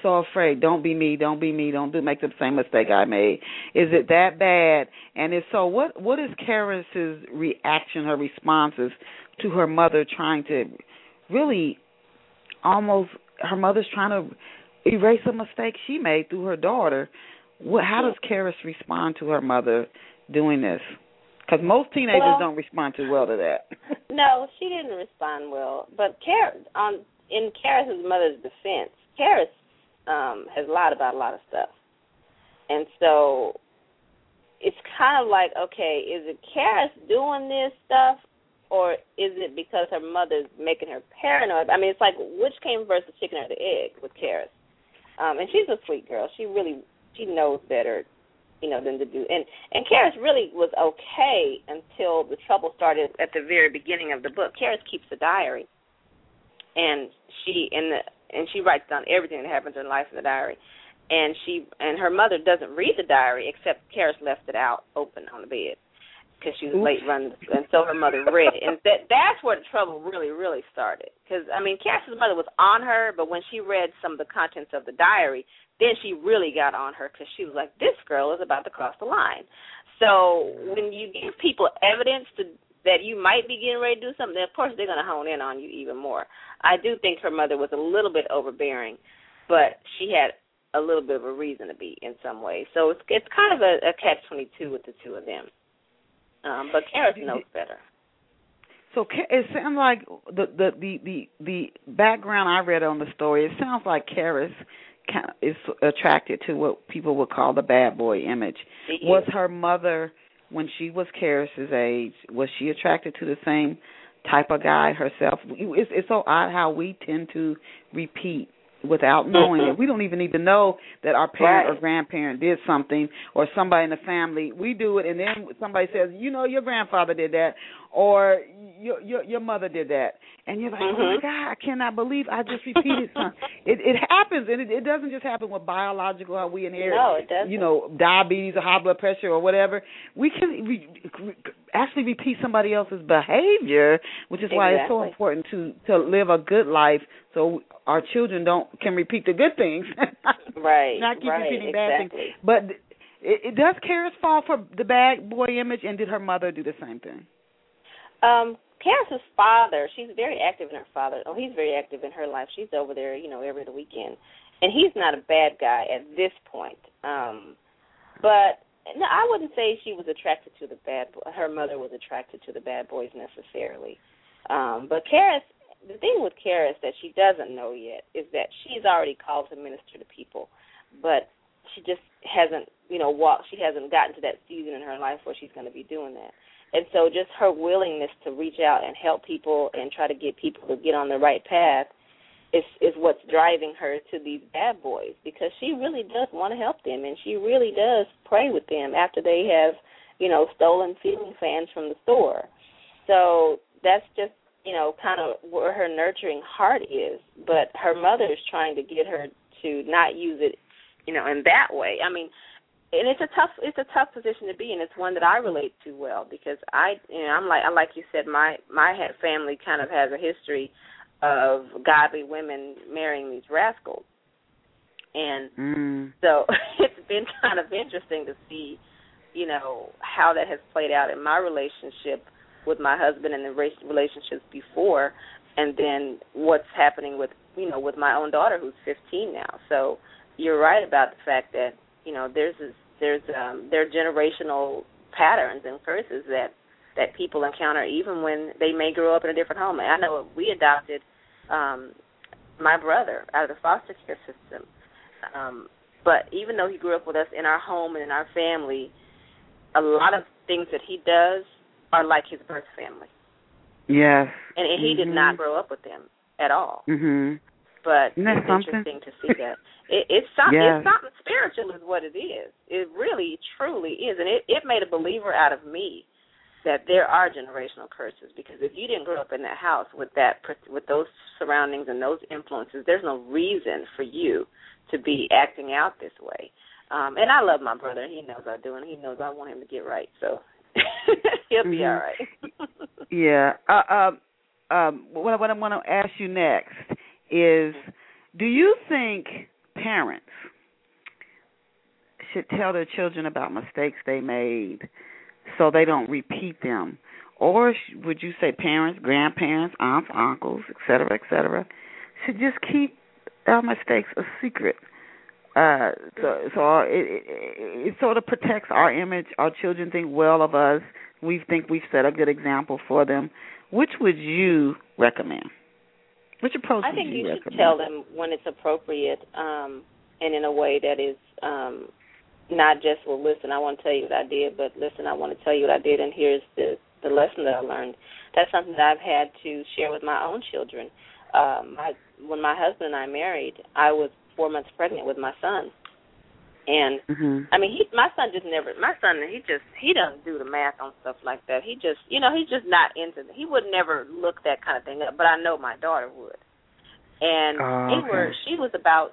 so afraid. Don't be me. Don't be me. Don't do make the same mistake I made. Is it that bad? And if so, what what is Karis's reaction, her responses to her mother trying to really almost her mother's trying to erase a mistake she made through her daughter. What, how does Karis respond to her mother doing this? Because most teenagers well, don't respond too well to that. (laughs) no, she didn't respond well. But Karis, on in Karis's mother's defense, Karis um, has lied about a lot of stuff, and so it's kind of like, okay, is it Karis doing this stuff, or is it because her mother's making her paranoid? I mean, it's like which came first, the chicken or the egg with Karis? Um, and she's a sweet girl. She really she knows better you know, than to do. And and Karis really was okay until the trouble started at the very beginning of the book. Karis keeps a diary, and she in the and she writes down everything that happens in life in the diary. And she and her mother doesn't read the diary except Karis left it out open on the bed because she was Oops. late running, and so her mother read it. And that that's where the trouble really really started. Because I mean, Karis's mother was on her, but when she read some of the contents of the diary, then she really got on her because she was like, "This girl is about to cross the line." So when you give people evidence to that you might be getting ready to do something, of course they're going to hone in on you even more. I do think her mother was a little bit overbearing, but she had a little bit of a reason to be in some ways. So it's it's kind of a, a catch twenty two with the two of them. Um, but Karis knows better. So it sounds like the, the the the the background I read on the story. It sounds like Karis kind of is attracted to what people would call the bad boy image. Was her mother when she was Karis's age? Was she attracted to the same type of guy herself? It's, it's so odd how we tend to repeat without knowing it. Mm-hmm. We don't even need to know that our parent right. or grandparent did something or somebody in the family. We do it and then somebody says, "You know your grandfather did that or your your your mother did that." And you're like, mm-hmm. "Oh my god, I cannot believe I just repeated something." (laughs) it it happens and it, it doesn't just happen with biological how we inherit no, it doesn't. you know, diabetes or high blood pressure or whatever. We can re- actually repeat somebody else's behavior, which is why it's so important to to live a good life so our children don't can repeat the good things. (laughs) right. Not keep right, repeating exactly. bad things. But it, it does Karis fall for the bad boy image, and did her mother do the same thing? Um, Karis's father, she's very active in her father. Oh, he's very active in her life. She's over there, you know, every other weekend, and he's not a bad guy at this point. Um, but no, I wouldn't say she was attracted to the bad. Her mother was attracted to the bad boys necessarily. Um, but Karis the thing with Karis that she doesn't know yet is that she's already called to minister to people, but she just hasn't, you know, walked. She hasn't gotten to that season in her life where she's going to be doing that. And so, just her willingness to reach out and help people and try to get people to get on the right path is is what's driving her to these bad boys because she really does want to help them and she really does pray with them after they have, you know, stolen ceiling fans from the store. So that's just you know, kind of where her nurturing heart is, but her mother is trying to get her to not use it, you know, in that way. I mean, and it's a tough it's a tough position to be and it's one that I relate to well because I you know I'm like I like you said my my family kind of has a history of godly women marrying these rascals. And mm. so (laughs) it's been kind of interesting to see, you know, how that has played out in my relationship with my husband and the relationships before, and then what's happening with you know with my own daughter who's 15 now. So you're right about the fact that you know there's this, there's um, there are generational patterns and curses that that people encounter even when they may grow up in a different home. I know we adopted um, my brother out of the foster care system, um, but even though he grew up with us in our home and in our family, a lot of things that he does are like his birth family. Yes. And, and he mm-hmm. did not grow up with them at all. Mhm. But Isn't it's something? interesting to see that. It, it's something. Yes. It's something spiritual, is what it is. It really, truly is, and it it made a believer out of me that there are generational curses because if you didn't grow up in that house with that with those surroundings and those influences, there's no reason for you to be acting out this way. Um, and I love my brother. He knows I do, and he knows I want him to get right. So (laughs) He'll be mm-hmm. all right. (laughs) yeah. Uh, um, um, what, what I want to ask you next is, do you think parents should tell their children about mistakes they made so they don't repeat them, or would you say parents, grandparents, aunts, uncles, et cetera, et cetera, should just keep our mistakes a secret? Uh, so so it, it, it sort of protects our image. Our children think well of us. We think we've set a good example for them. Which would you recommend? Which approach I think you, you, recommend? should tell them when it's appropriate, um, and in a way that is um, not just well, listen, I want to tell you what I did, but listen, I want to tell you what I did, and here's the the lesson that I learned. That's something that I've had to share with my own children. Um, my, when my husband and I married, I was four months pregnant with my son. And mm-hmm. I mean, he my son just never. My son, he just he doesn't do the math on stuff like that. He just, you know, he's just not into. He would never look that kind of thing up. But I know my daughter would. And oh, they okay. were. She was about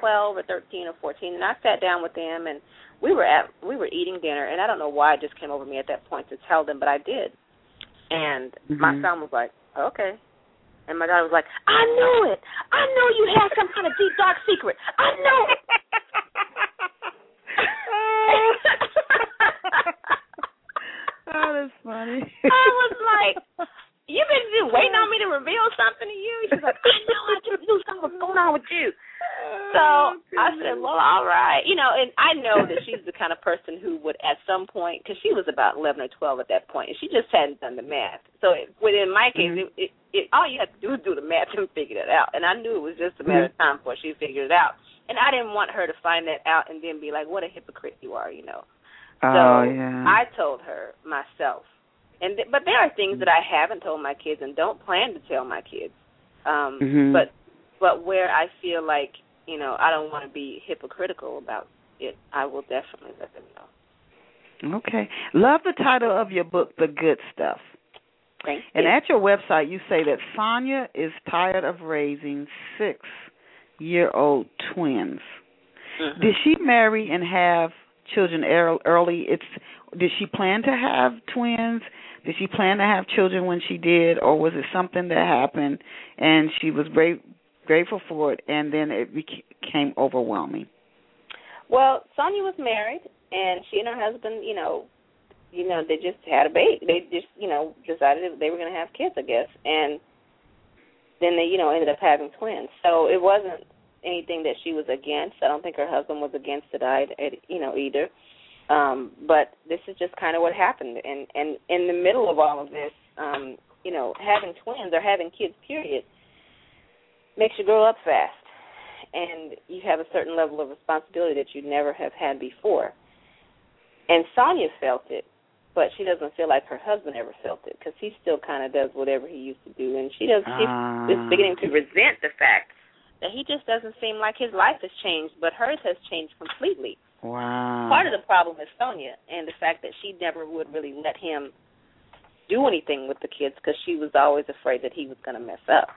twelve or thirteen or fourteen, and I sat down with them, and we were at we were eating dinner, and I don't know why it just came over me at that point to tell them, but I did. And mm-hmm. my son was like, "Okay," And my daughter was like, I knew it. I knew you had some kind of deep, dark secret. I knew it. oh, that's funny. I said, "Well, all right," you know, and I know that she's the kind of person who would, at some point, because she was about eleven or twelve at that point, and she just hadn't done the math. So, it, within my case, Mhm. it, it, it all you had to do was do the math and (laughs) figure it out. And I knew it was just a matter of time before she figured it out. And I didn't want her to find that out and then be like, "What a hypocrite you are," you know. Oh yeah. I told her myself, and th- but there are things that I haven't told my kids and don't plan to tell my kids. Um, Mhm. But but where I feel like you know I don't want to be hypocritical about it, I will definitely let them know. Okay. Love the title of your book, The Good Stuff. Thank you. And at your website, you say that Sonia is tired of raising six year old twins. Mhm. Did she marry and have children early? It's did she plan to have twins? Did she plan to have children when she did, or was it something that happened and she was great, grateful for it, and then it became overwhelming? Well, Sonia was married, and she and her husband, you know, you know, they just had a baby. They just, you know, decided they were going to have kids, I guess, and then they, you know, ended up having twins. So it wasn't anything that she was against. I don't think her husband was against it, I, you know, either. Um, but this is just kind of what happened, and and in the middle of all of this, um, you know, having twins or having kids, period, makes you grow up fast and you have a certain level of responsibility that you never have had before. And Sonia felt it, but she doesn't feel like her husband ever felt it because he still kind of does whatever he used to do, and she does. Ah. She's is beginning to resent the fact that he just doesn't seem like his life has changed, but hers has changed completely. Wow. Part of the problem is Sonia and the fact that she never would really let him do anything with the kids because she was always afraid that he was going to mess up.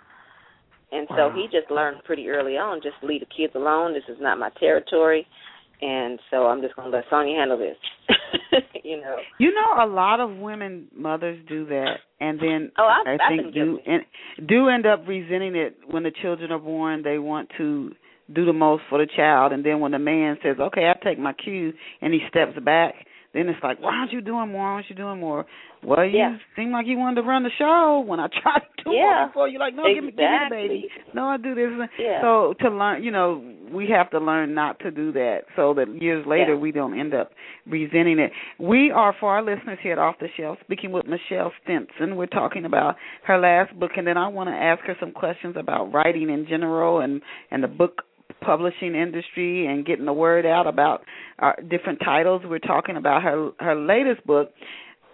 And so Wow. he just learned pretty early on just leave the kids alone. This is not my territory. And so I'm just going to let Sonia handle this. (laughs) you know. You know, a lot of women mothers do that, and then Oh, I've- I think been do and do end up resenting it when the children are born. They want to do the most for the child, and then when the man says, "Okay, I take my cue," and he steps back, then it's like, "Why aren't you doing more? Why aren't you doing more?" Well, you Yeah. seem like you wanted to run the show when I (laughs) tried to do Yeah. more before. You're like, "No, give me, give me the baby." No, I do this. Yeah. So to learn, you know, we have to learn not to do that, so that years later Yeah. we don't end up resenting it. We are for our listeners here at Off the Shelf speaking with Michelle Stimpson. We're talking about her last book, and then I want to ask her some questions about writing in general and and the book publishing industry and getting the word out about our different titles. We're talking about her her latest book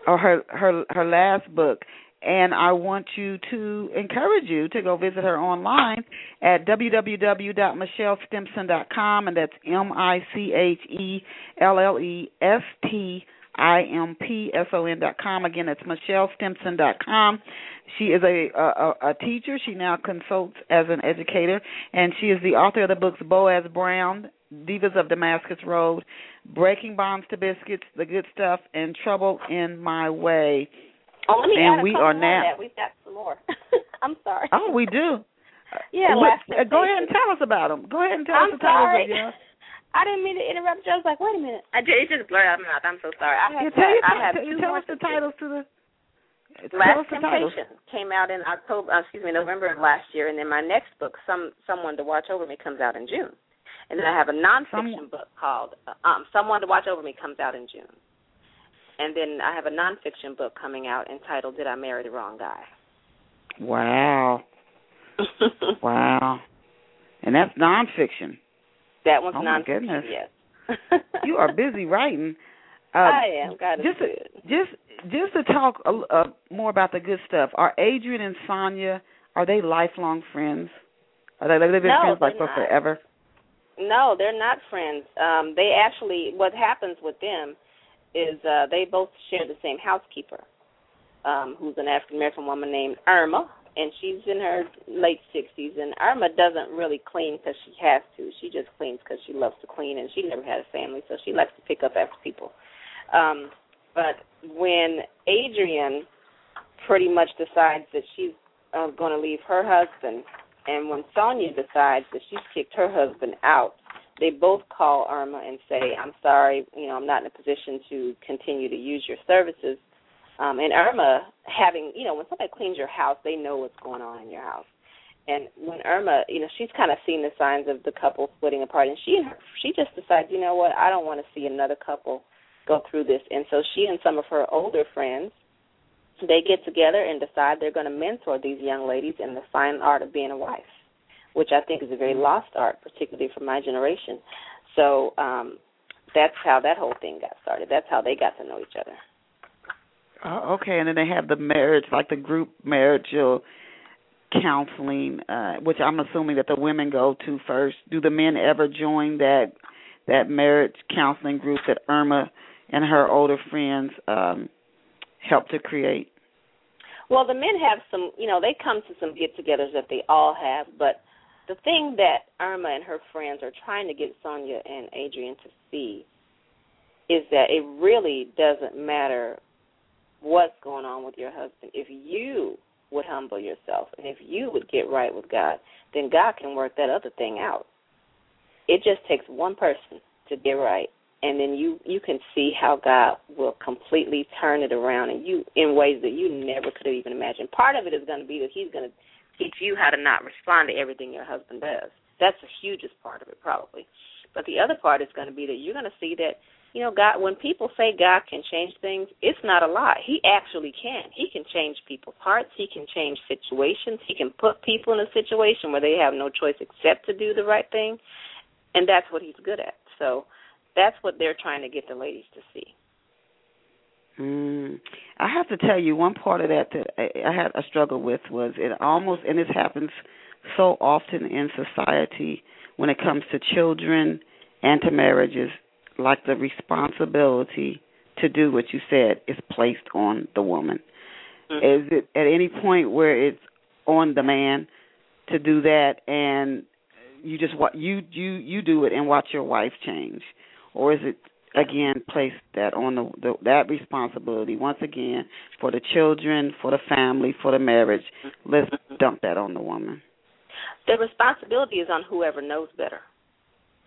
or her her her last book and I want you to encourage you to go visit her online at www.michellestimpson.com, and that's M I C H E L L E S T I M P S O N dot com. Again, that's michellestimpson.com. She is a, a a teacher. She now consults as an educator, and she is the author of the books Boaz Brown, Divas of Damascus Road, Breaking Bonds to Biscuits, The Good Stuff, and Trouble in My Way. Oh, let me And add a we are now-. We've got some more. (laughs) I'm sorry. Oh, we do. (laughs) Yeah, uh, go ahead and tell us about them. Go ahead and tell I'm us the titles sorry. yours. (laughs) I didn't mean to interrupt you. I was like, wait a minute. I did, it just blurred out of my mouth. I'm so sorry. I Yeah, have, tell, you, I have tell, two tell us the titles to the. tell Last the titles. Temptation came out in October. Uh, excuse me, November of last year, and then my next book, Some Someone to Watch Over Me, comes out in June. And then I have a nonfiction Someone- book called uh, um, Someone to Watch Over Me comes out in June. And then I have a nonfiction book coming out entitled Did I Marry the Wrong Guy? Wow, (laughs) wow, and that's nonfiction. That one's Oh, my goodness. Yes. (laughs) You are busy writing. Uh, I am. God just just just to talk a, uh, more about the good stuff. Are Adrian and Sonia are they lifelong friends? Are they they've been No, friends like for forever? No, they're not friends. Um, they actually, what happens with them is uh, they both share the same housekeeper, um, who's an African American woman named Irma, and she's in her late sixties. And Irma doesn't really clean because she has to. She just cleans because she loves to clean, and she never had a family, so she likes to pick up after people. Um, but when Adrian pretty much decides that she's uh, going to leave her husband and when Sonia decides that she's kicked her husband out, they both call Irma and say, "I'm sorry, you know, I'm not in a position to continue to use your services." Um, and Irma, having, you know, when somebody cleans your house, they know what's going on in your house. and when Irma, you know, she's kind of seen the signs of the couple splitting apart, and she she just decides, you know what, I don't want to see another couple go through this, and so she and some of her older friends, they get together and decide they're going to mentor these young ladies in the fine art of being a wife, which I think is a very lost art, particularly for my generation. So um that's how that whole thing got started. That's how they got to know each other. Oh, okay, and then they have the marriage, like the group marital counseling, uh, which I'm assuming that the women go to first. Do the men ever join that that marriage counseling group that Irma and her older friends um helped to create? Well, the men have some, you know, they come to some get-togethers that they all have, but the thing that Irma and her friends are trying to get Sonia and Adrian to see is that it really doesn't matter what's going on with your husband. If you would humble yourself and if you would get right with God, then God can work that other thing out. It just takes one person to get right and then you you can see how God will completely turn it around and you in ways that you never could have even imagined. Part of it is going to be that he's going to teach you how to not respond to everything your husband does. That's the hugest part of it probably. But the other part is going to be that you're going to see that you know, God, when people say God can change things, it's not a lie. He actually can. He can change people's hearts. He can change situations. He can put people in a situation where they have no choice except to do the right thing. And that's what he's good at. So that's what they're trying to get the ladies to see. Mm. I have to tell you, one part of that that I, I had a struggle with was it almost, and this happens so often in society when it comes to children and to marriages like the responsibility to do what you said is placed on the woman. Mm-hmm. Is it at any point where it's on the man to do that and you just what you you you do it and watch your wife change or is it again place that on the, the that responsibility once again for the children for the family for the marriage let's mm-hmm. dump that on the woman the responsibility is on whoever knows better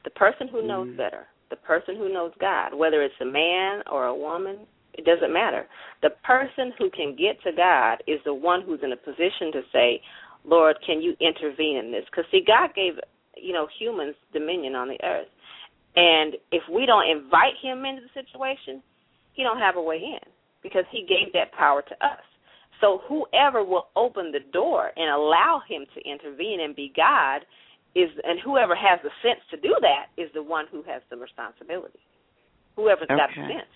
the person who knows mm. better the person who knows God, whether it's a man or a woman, it doesn't matter. The person who can get to God is the one who's in a position to say, Lord, can you intervene in this? Because, see, God gave, you know, humans dominion on the earth. And if we don't invite him into the situation, he don't have a way in because he gave that power to us. So whoever will open the door and allow him to intervene and be God is and whoever has the sense to do that is the one who has the responsibility. Whoever's okay. got sense,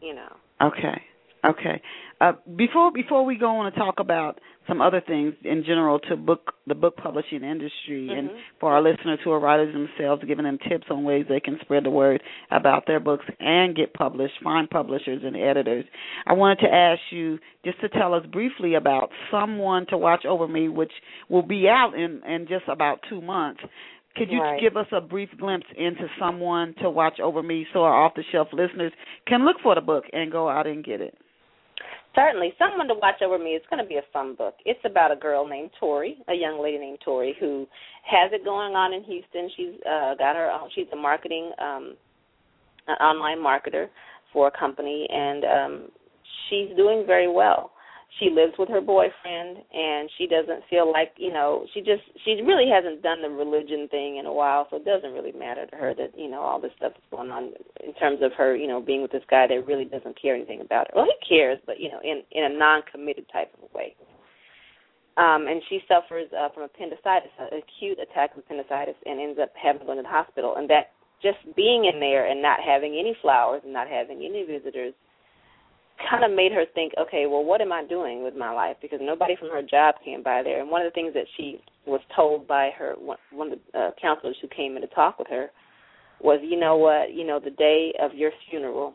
you know. Okay. Okay. Uh, before before we go on to talk about some other things in general to book the book publishing industry mm-hmm. and for our listeners who are writers themselves, giving them tips on ways they can spread the word about their books and get published, find publishers and editors. I wanted to ask you just to tell us briefly about Someone to Watch Over Me, which will be out in, in just about two months. Could you right. give us a brief glimpse into someone to watch over me so our off the shelf listeners can look for the book and go out and get it? Certainly, someone to watch over me. It's going to be a fun book. It's about a girl named Tori, a young lady named Tori, who has it going on in Houston. She's uh, got her own. She's a marketing, um, an online marketer for a company, and um, she's doing very well she lives with her boyfriend and she doesn't feel like you know she just she really hasn't done the religion thing in a while so it doesn't really matter to her that you know all this stuff is going on in terms of her you know being with this guy that really doesn't care anything about her. Well he cares but you know in in a non committed type of way. Um and she suffers uh, from appendicitis an acute attack of appendicitis and ends up having to go to the hospital. And that just being in there and not having any flowers and not having any visitors kind of made her think, okay, well, what am I doing with my life? Because nobody from her job came by there. And one of the things that she was told by her one of the uh, counselors who came in to talk with her was, you know what, you know, the day of your funeral,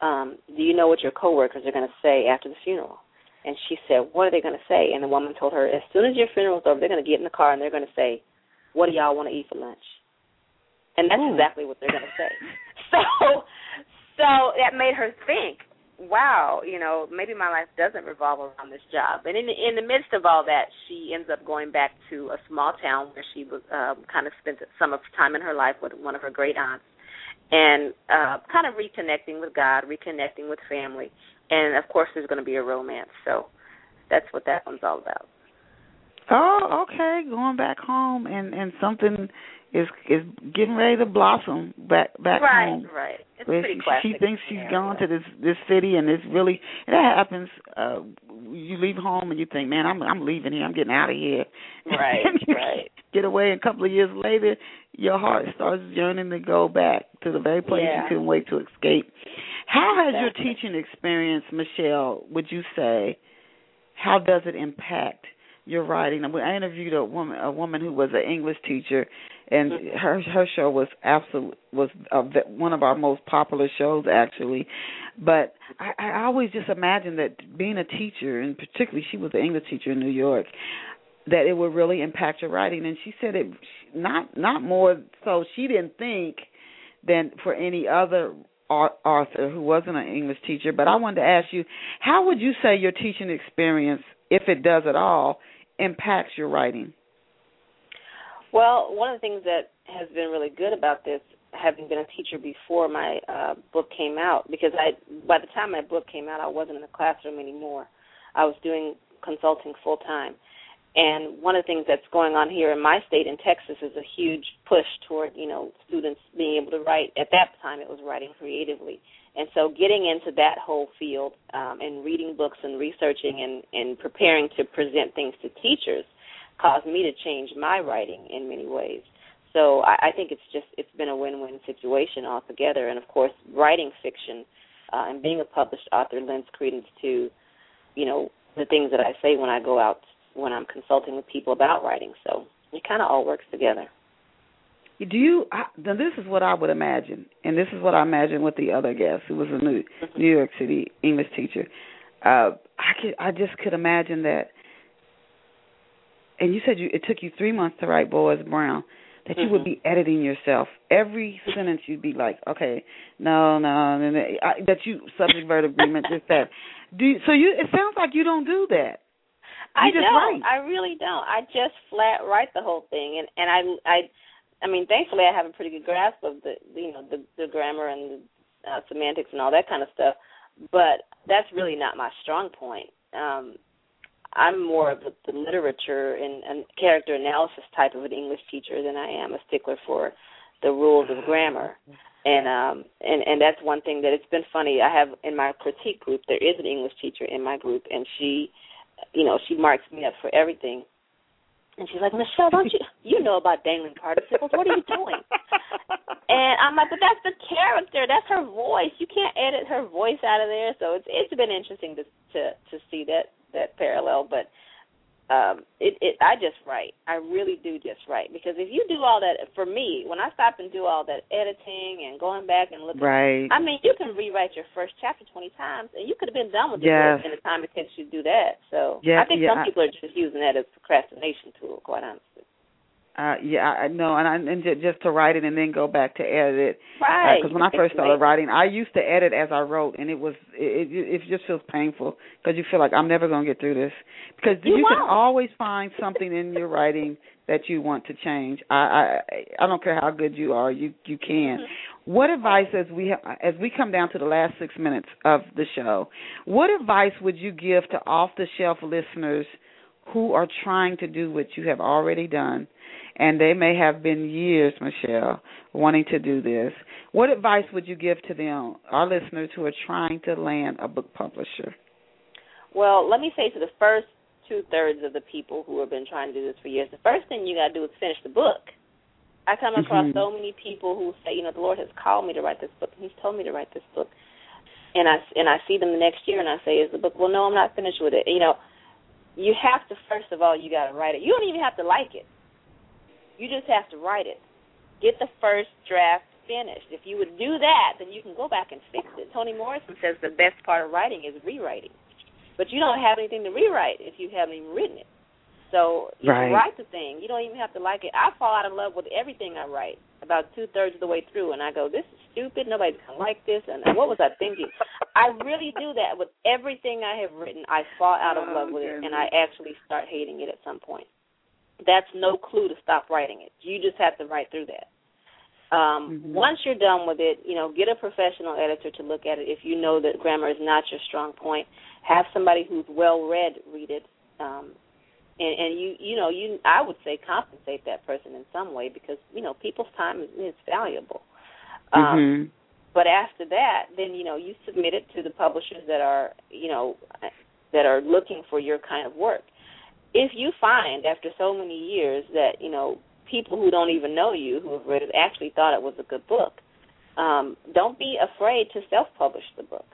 um, do you know what your coworkers are going to say after the funeral? And she said, what are they going to say? And the woman told her, as soon as your funeral's over, they're going to get in the car and they're going to say, what do y'all want to eat for lunch? And that's Ooh. exactly what they're going to say. (laughs) So so that made her think, wow, you know, maybe my life doesn't revolve around this job. And in the, in the midst of all that, she ends up going back to a small town where she was um, kind of spent some of time in her life with one of her great aunts, and uh, kind of reconnecting with God, reconnecting with family, and of course, there's going to be a romance. So that's what that one's all about. Oh, okay. Going back home and and something is is getting ready to blossom back back right, home. Right, right. It's Where pretty she, classic. she thinks she's yeah, gone yeah. to this this city and it's really that happens. Uh you leave home and you think, man, I'm I'm leaving here. I'm getting out of here. (laughs) Right, right. Get away. And a couple of years later, your heart starts yearning to go back to the very place Yeah. you couldn't wait to escape. How has your teaching experience, Michelle? Would you say? How does it impact your writing? I interviewed a woman, a woman who was an English teacher, and her her show was absolute was ve- one of our most popular shows actually. But I, I always just imagined that being a teacher, and particularly she was an English teacher in New York, that it would really impact your writing. And she said it not not more so. She didn't think than for any other author who wasn't an English teacher. But I wanted to ask you, how would you say your teaching experience, if it does at all, impacts your writing? Well, one of the things that has been really good about this, having been a teacher before my uh, book came out, because I by the time my book came out, I wasn't in the classroom anymore. I was doing consulting full time. And one of the things that's going on here in my state in Texas is a huge push toward, you know, students being able to write. At that time, it was writing creatively. And so getting into that whole field um, and reading books and researching and, and preparing to present things to teachers caused me to change my writing in many ways. So I, I think it's just it's been a win-win situation altogether. And of course, writing fiction uh, and being a published author lends credence to, you know, the things that I say when I go out when I'm consulting with people about writing. So it kind of all works together. Do you? I, now this is what I would imagine, and this is what I imagine with the other guest, who was a New New York City English teacher. Uh, I could, I just could imagine that. And you said you, it took you three months to write Boaz Brown. That you would Mhm. be editing yourself every sentence. You'd be like, okay, no, no, no, no I, that you subject verb agreement, this that. Do you, so you? It sounds like you don't do that. You I just don't. write. I really don't. I just flat write the whole thing, and and I I I mean, thankfully, I have a pretty good grasp of the you know the the grammar and the uh, semantics and all that kind of stuff. But that's really not my strong point. Um, I'm more of the, the literature and, and character analysis type of an English teacher than I am a stickler for the rules of grammar. And um and and that's one thing that it's been funny. I have in my critique group there is an English teacher in my group and she you know, she marks me up for everything. And she's like, Michelle, don't you you know about dangling participles? What are you doing? And I'm like, but that's the character. That's her voice. You can't edit her voice out of there. So it's it's been interesting to to to see that that parallel. But um it it I just write. I really do just write because if you do all that for me, when I stop and do all that editing and going back and looking, Right. I mean, you can rewrite your first chapter twenty times, and you could have been done with Yes. it in the time it takes you to do that. So Yeah, I think yeah, some I- people are just using that as a procrastination tool. Quite honestly. Uh, yeah, I know, and I, and ju- just to write it and then go back to edit it. Right. Because when I first started writing, I used to edit as I wrote, and it was it it, it just feels painful because you feel like I'm never going to get through this. Because You you, can always find something in your writing that you want to change. I I I don't care how good you are, you you can. Mm-hmm. What advice as we ha- as we come down to the last six minutes of the show? What advice would you give to off the shelf listeners who are trying to do what you have already done? And they may have been years, Michelle, wanting to do this. What advice would you give to them, our listeners who are trying to land a book publisher? Well, let me say to the first two thirds of the people who have been trying to do this for years, the first thing you got to do is finish the book. I come across Mhm. so many people who say, you know, the Lord has called me to write this book, He's told me to write this book, and I and I see them the next year, and I say, is the book? Well, no, I'm not finished with it. You know, you have to first of all, you got to write it. You don't even have to like it. You just have to write it. Get the first draft finished. If you would do that, then you can go back and fix it. Toni Morrison says the best part of writing is rewriting. But you don't have anything to rewrite if you haven't even written it. So you Right. can write the thing. You don't even have to like it. I fall out of love with everything I write about two thirds of the way through, and I go, "This is stupid. Nobody's gonna like this." And what was I thinking? I really do that with everything I have written. I fall out of Oh, love with it, and. I actually start hating it at some point. That's no clue to stop writing it. You just have to write through that. Um, Mhm. Once you're done with it, you know, get a professional editor to look at it. If you know that grammar is not your strong point, have somebody who's well read read it, um, and and you you know you I would say compensate that person in some way because you know people's time is, is valuable. Um, mm-hmm. But after that, then you know you submit it to the publishers that are you know that are looking for your kind of work. If you find after so many years that you know people who don't even know you who have read it actually thought it was a good book, um, don't be afraid to self-publish the book.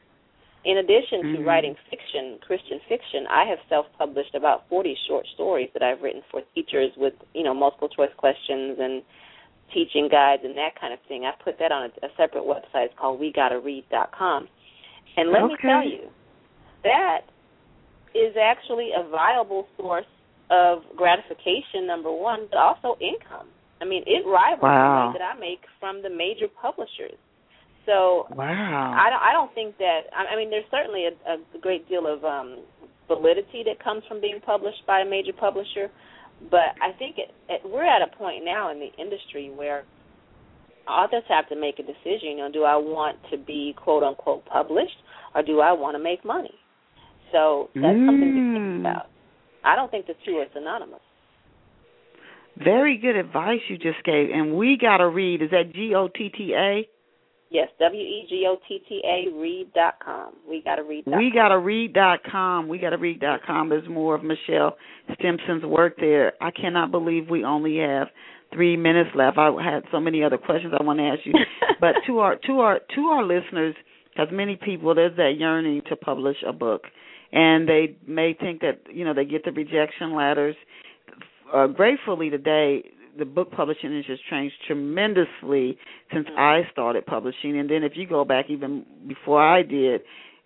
In addition to mm-hmm. writing fiction, Christian fiction, I have self-published about 40 short stories that I've written for teachers with, you know, multiple choice questions and teaching guides and that kind of thing. I put that on a, a separate website. It's called WeGottaRead.com. And let okay. me tell you, that is actually a viable source of gratification, number one, but also income. I mean, it rivals wow. the money that I make from the major publishers. So wow. I don't I don't think that I mean there's certainly a, a great deal of um validity that comes from being published by a major publisher, but I think it, it, we're at a point now in the industry where authors have to make a decision. You know, do I want to be quote unquote published, or do I want to make money? So that's mm. something to think about. I don't think the two are synonymous. Very good advice you just gave, and we got to read. Is that G O T T A? Yes, W E G O T T A read dot com. We gotta read. We gotta read dot com. We gotta read dot com. There's more of Michelle Stimpson's work there. I cannot believe we only have three minutes left. I had so many other questions I want to ask you, (laughs) but to our to our to our listeners, because many people there's that yearning to publish a book, and they may think that you know they get the rejection letters. Uh, gratefully today, the book publishing industry has changed tremendously since. I started publishing, and then if you go back even before I did,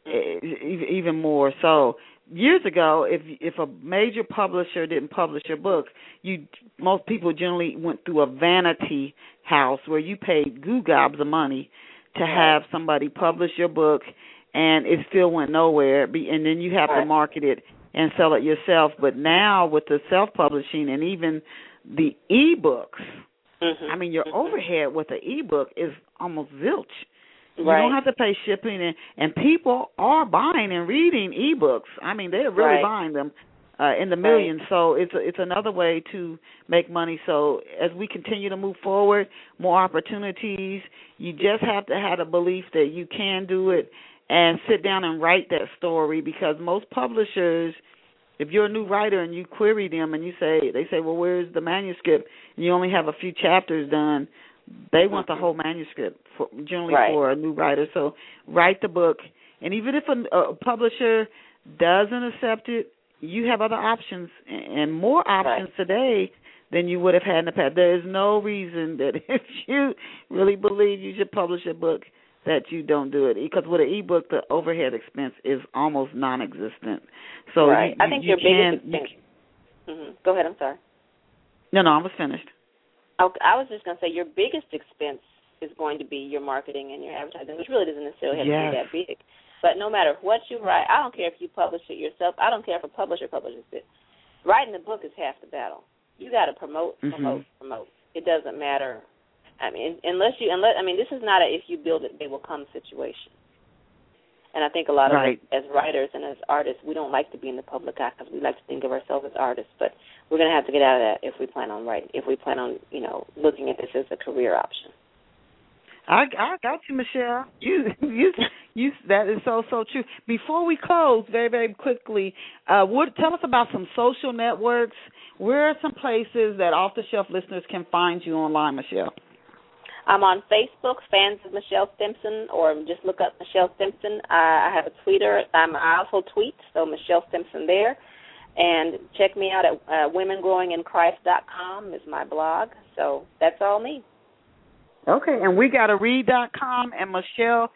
even more so. Years ago, if if a major publisher didn't publish your book, you most people generally went through a vanity house where you paid goo gobs of money to have somebody publish your book, and it still went nowhere. And then you have to market it and sell it yourself. But now with the self publishing and even the ebooks. Mm-hmm. I mean, your mm-hmm. overhead with the ebook is almost zilch. You right. don't have to pay shipping, and and people are buying and reading ebooks. I mean, they're really right. buying them uh, in the millions. Right. So it's a, it's another way to make money. So as we continue to move forward, more opportunities. You just have to have a belief that you can do it, and sit down and write that story because most publishers if you're a new writer and you query them and you say they say, well, where's the manuscript? And you only have a few chapters done. They want the whole manuscript for generally right. for a new writer. So write the book, and even if a, a publisher doesn't accept it, you have other options and more options right. today than you would have had in the past. There is no reason that (laughs) if you really believe you should publish a book that you don't do it because with an ebook the overhead expense is almost non-existent. So right. you, I think you your can, biggest. Mm-hmm. Go ahead. I'm sorry. No, no, I was finished. Okay, I was just going to say your biggest expense is going to be your marketing and your advertising, which really doesn't necessarily have yes. to be that big. But no matter what you write, I don't care if you publish it yourself. I don't care if a publisher publishes it. Writing the book is half the battle. You got to promote, promote, mm-hmm. promote. It doesn't matter I mean, unless you, unless I mean, this is not a if you build it, they will come situation. And I think a lot of right. us, as writers and as artists, we don't like to be in the public eye because we like to think of ourselves as artists. But we're going to have to get out of that if we plan on writing, if we plan on, you know, looking at this as a career option. I I got you, Michelle. You you you. That is so so true. Before we close, very very quickly, uh, what tell us about some social networks. Where are some places that off the shelf listeners can find you online, Michelle? I'm on Facebook, fans of Michelle Stimpson, or just look up Michelle Stimpson. I have a Twitter. I'm, I also tweet, so Michelle Stimpson there. And check me out at uh, womengrowinginchrist.com is my blog. So that's all me. Okay, and we got a read.com and Michelle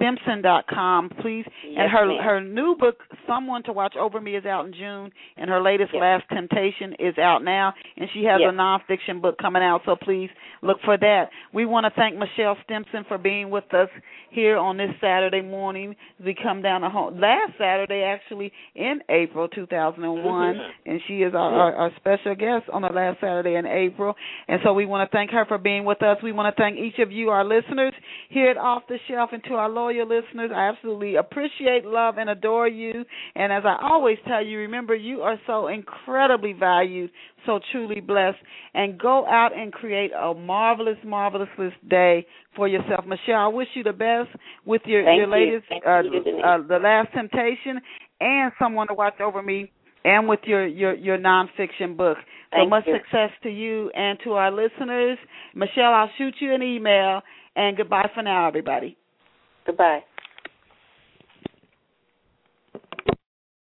Stimpson.com, please. Yes, and her ma'am. her new book, Someone to Watch Over Me, is out in June, and her latest, Yes. Last Temptation, is out now. And she has Yes. a nonfiction book coming out, so please look for that. We want to thank Michelle Stimpson for being with us here on this Saturday morning. We come down to home last Saturday, actually in April 2001, Mhm. and she is our, our, our special guest on the last Saturday in April. And so we want to thank her for being with us. We want to thank each of you, our listeners. here at Off the Shelf. And to our loyal listeners, I absolutely appreciate, love, and adore you. And as I always tell you, remember, you are so incredibly valued, so truly blessed. And go out and create a marvelous, marvelous day for yourself. Michelle, I wish you the best with your, Thank your latest, uh, you, uh, The Last Temptation, and someone to watch over me and with your your your nonfiction book. So Thank much you. success to you and to our listeners. Michelle, I'll shoot you an email and goodbye for now, everybody. Goodbye.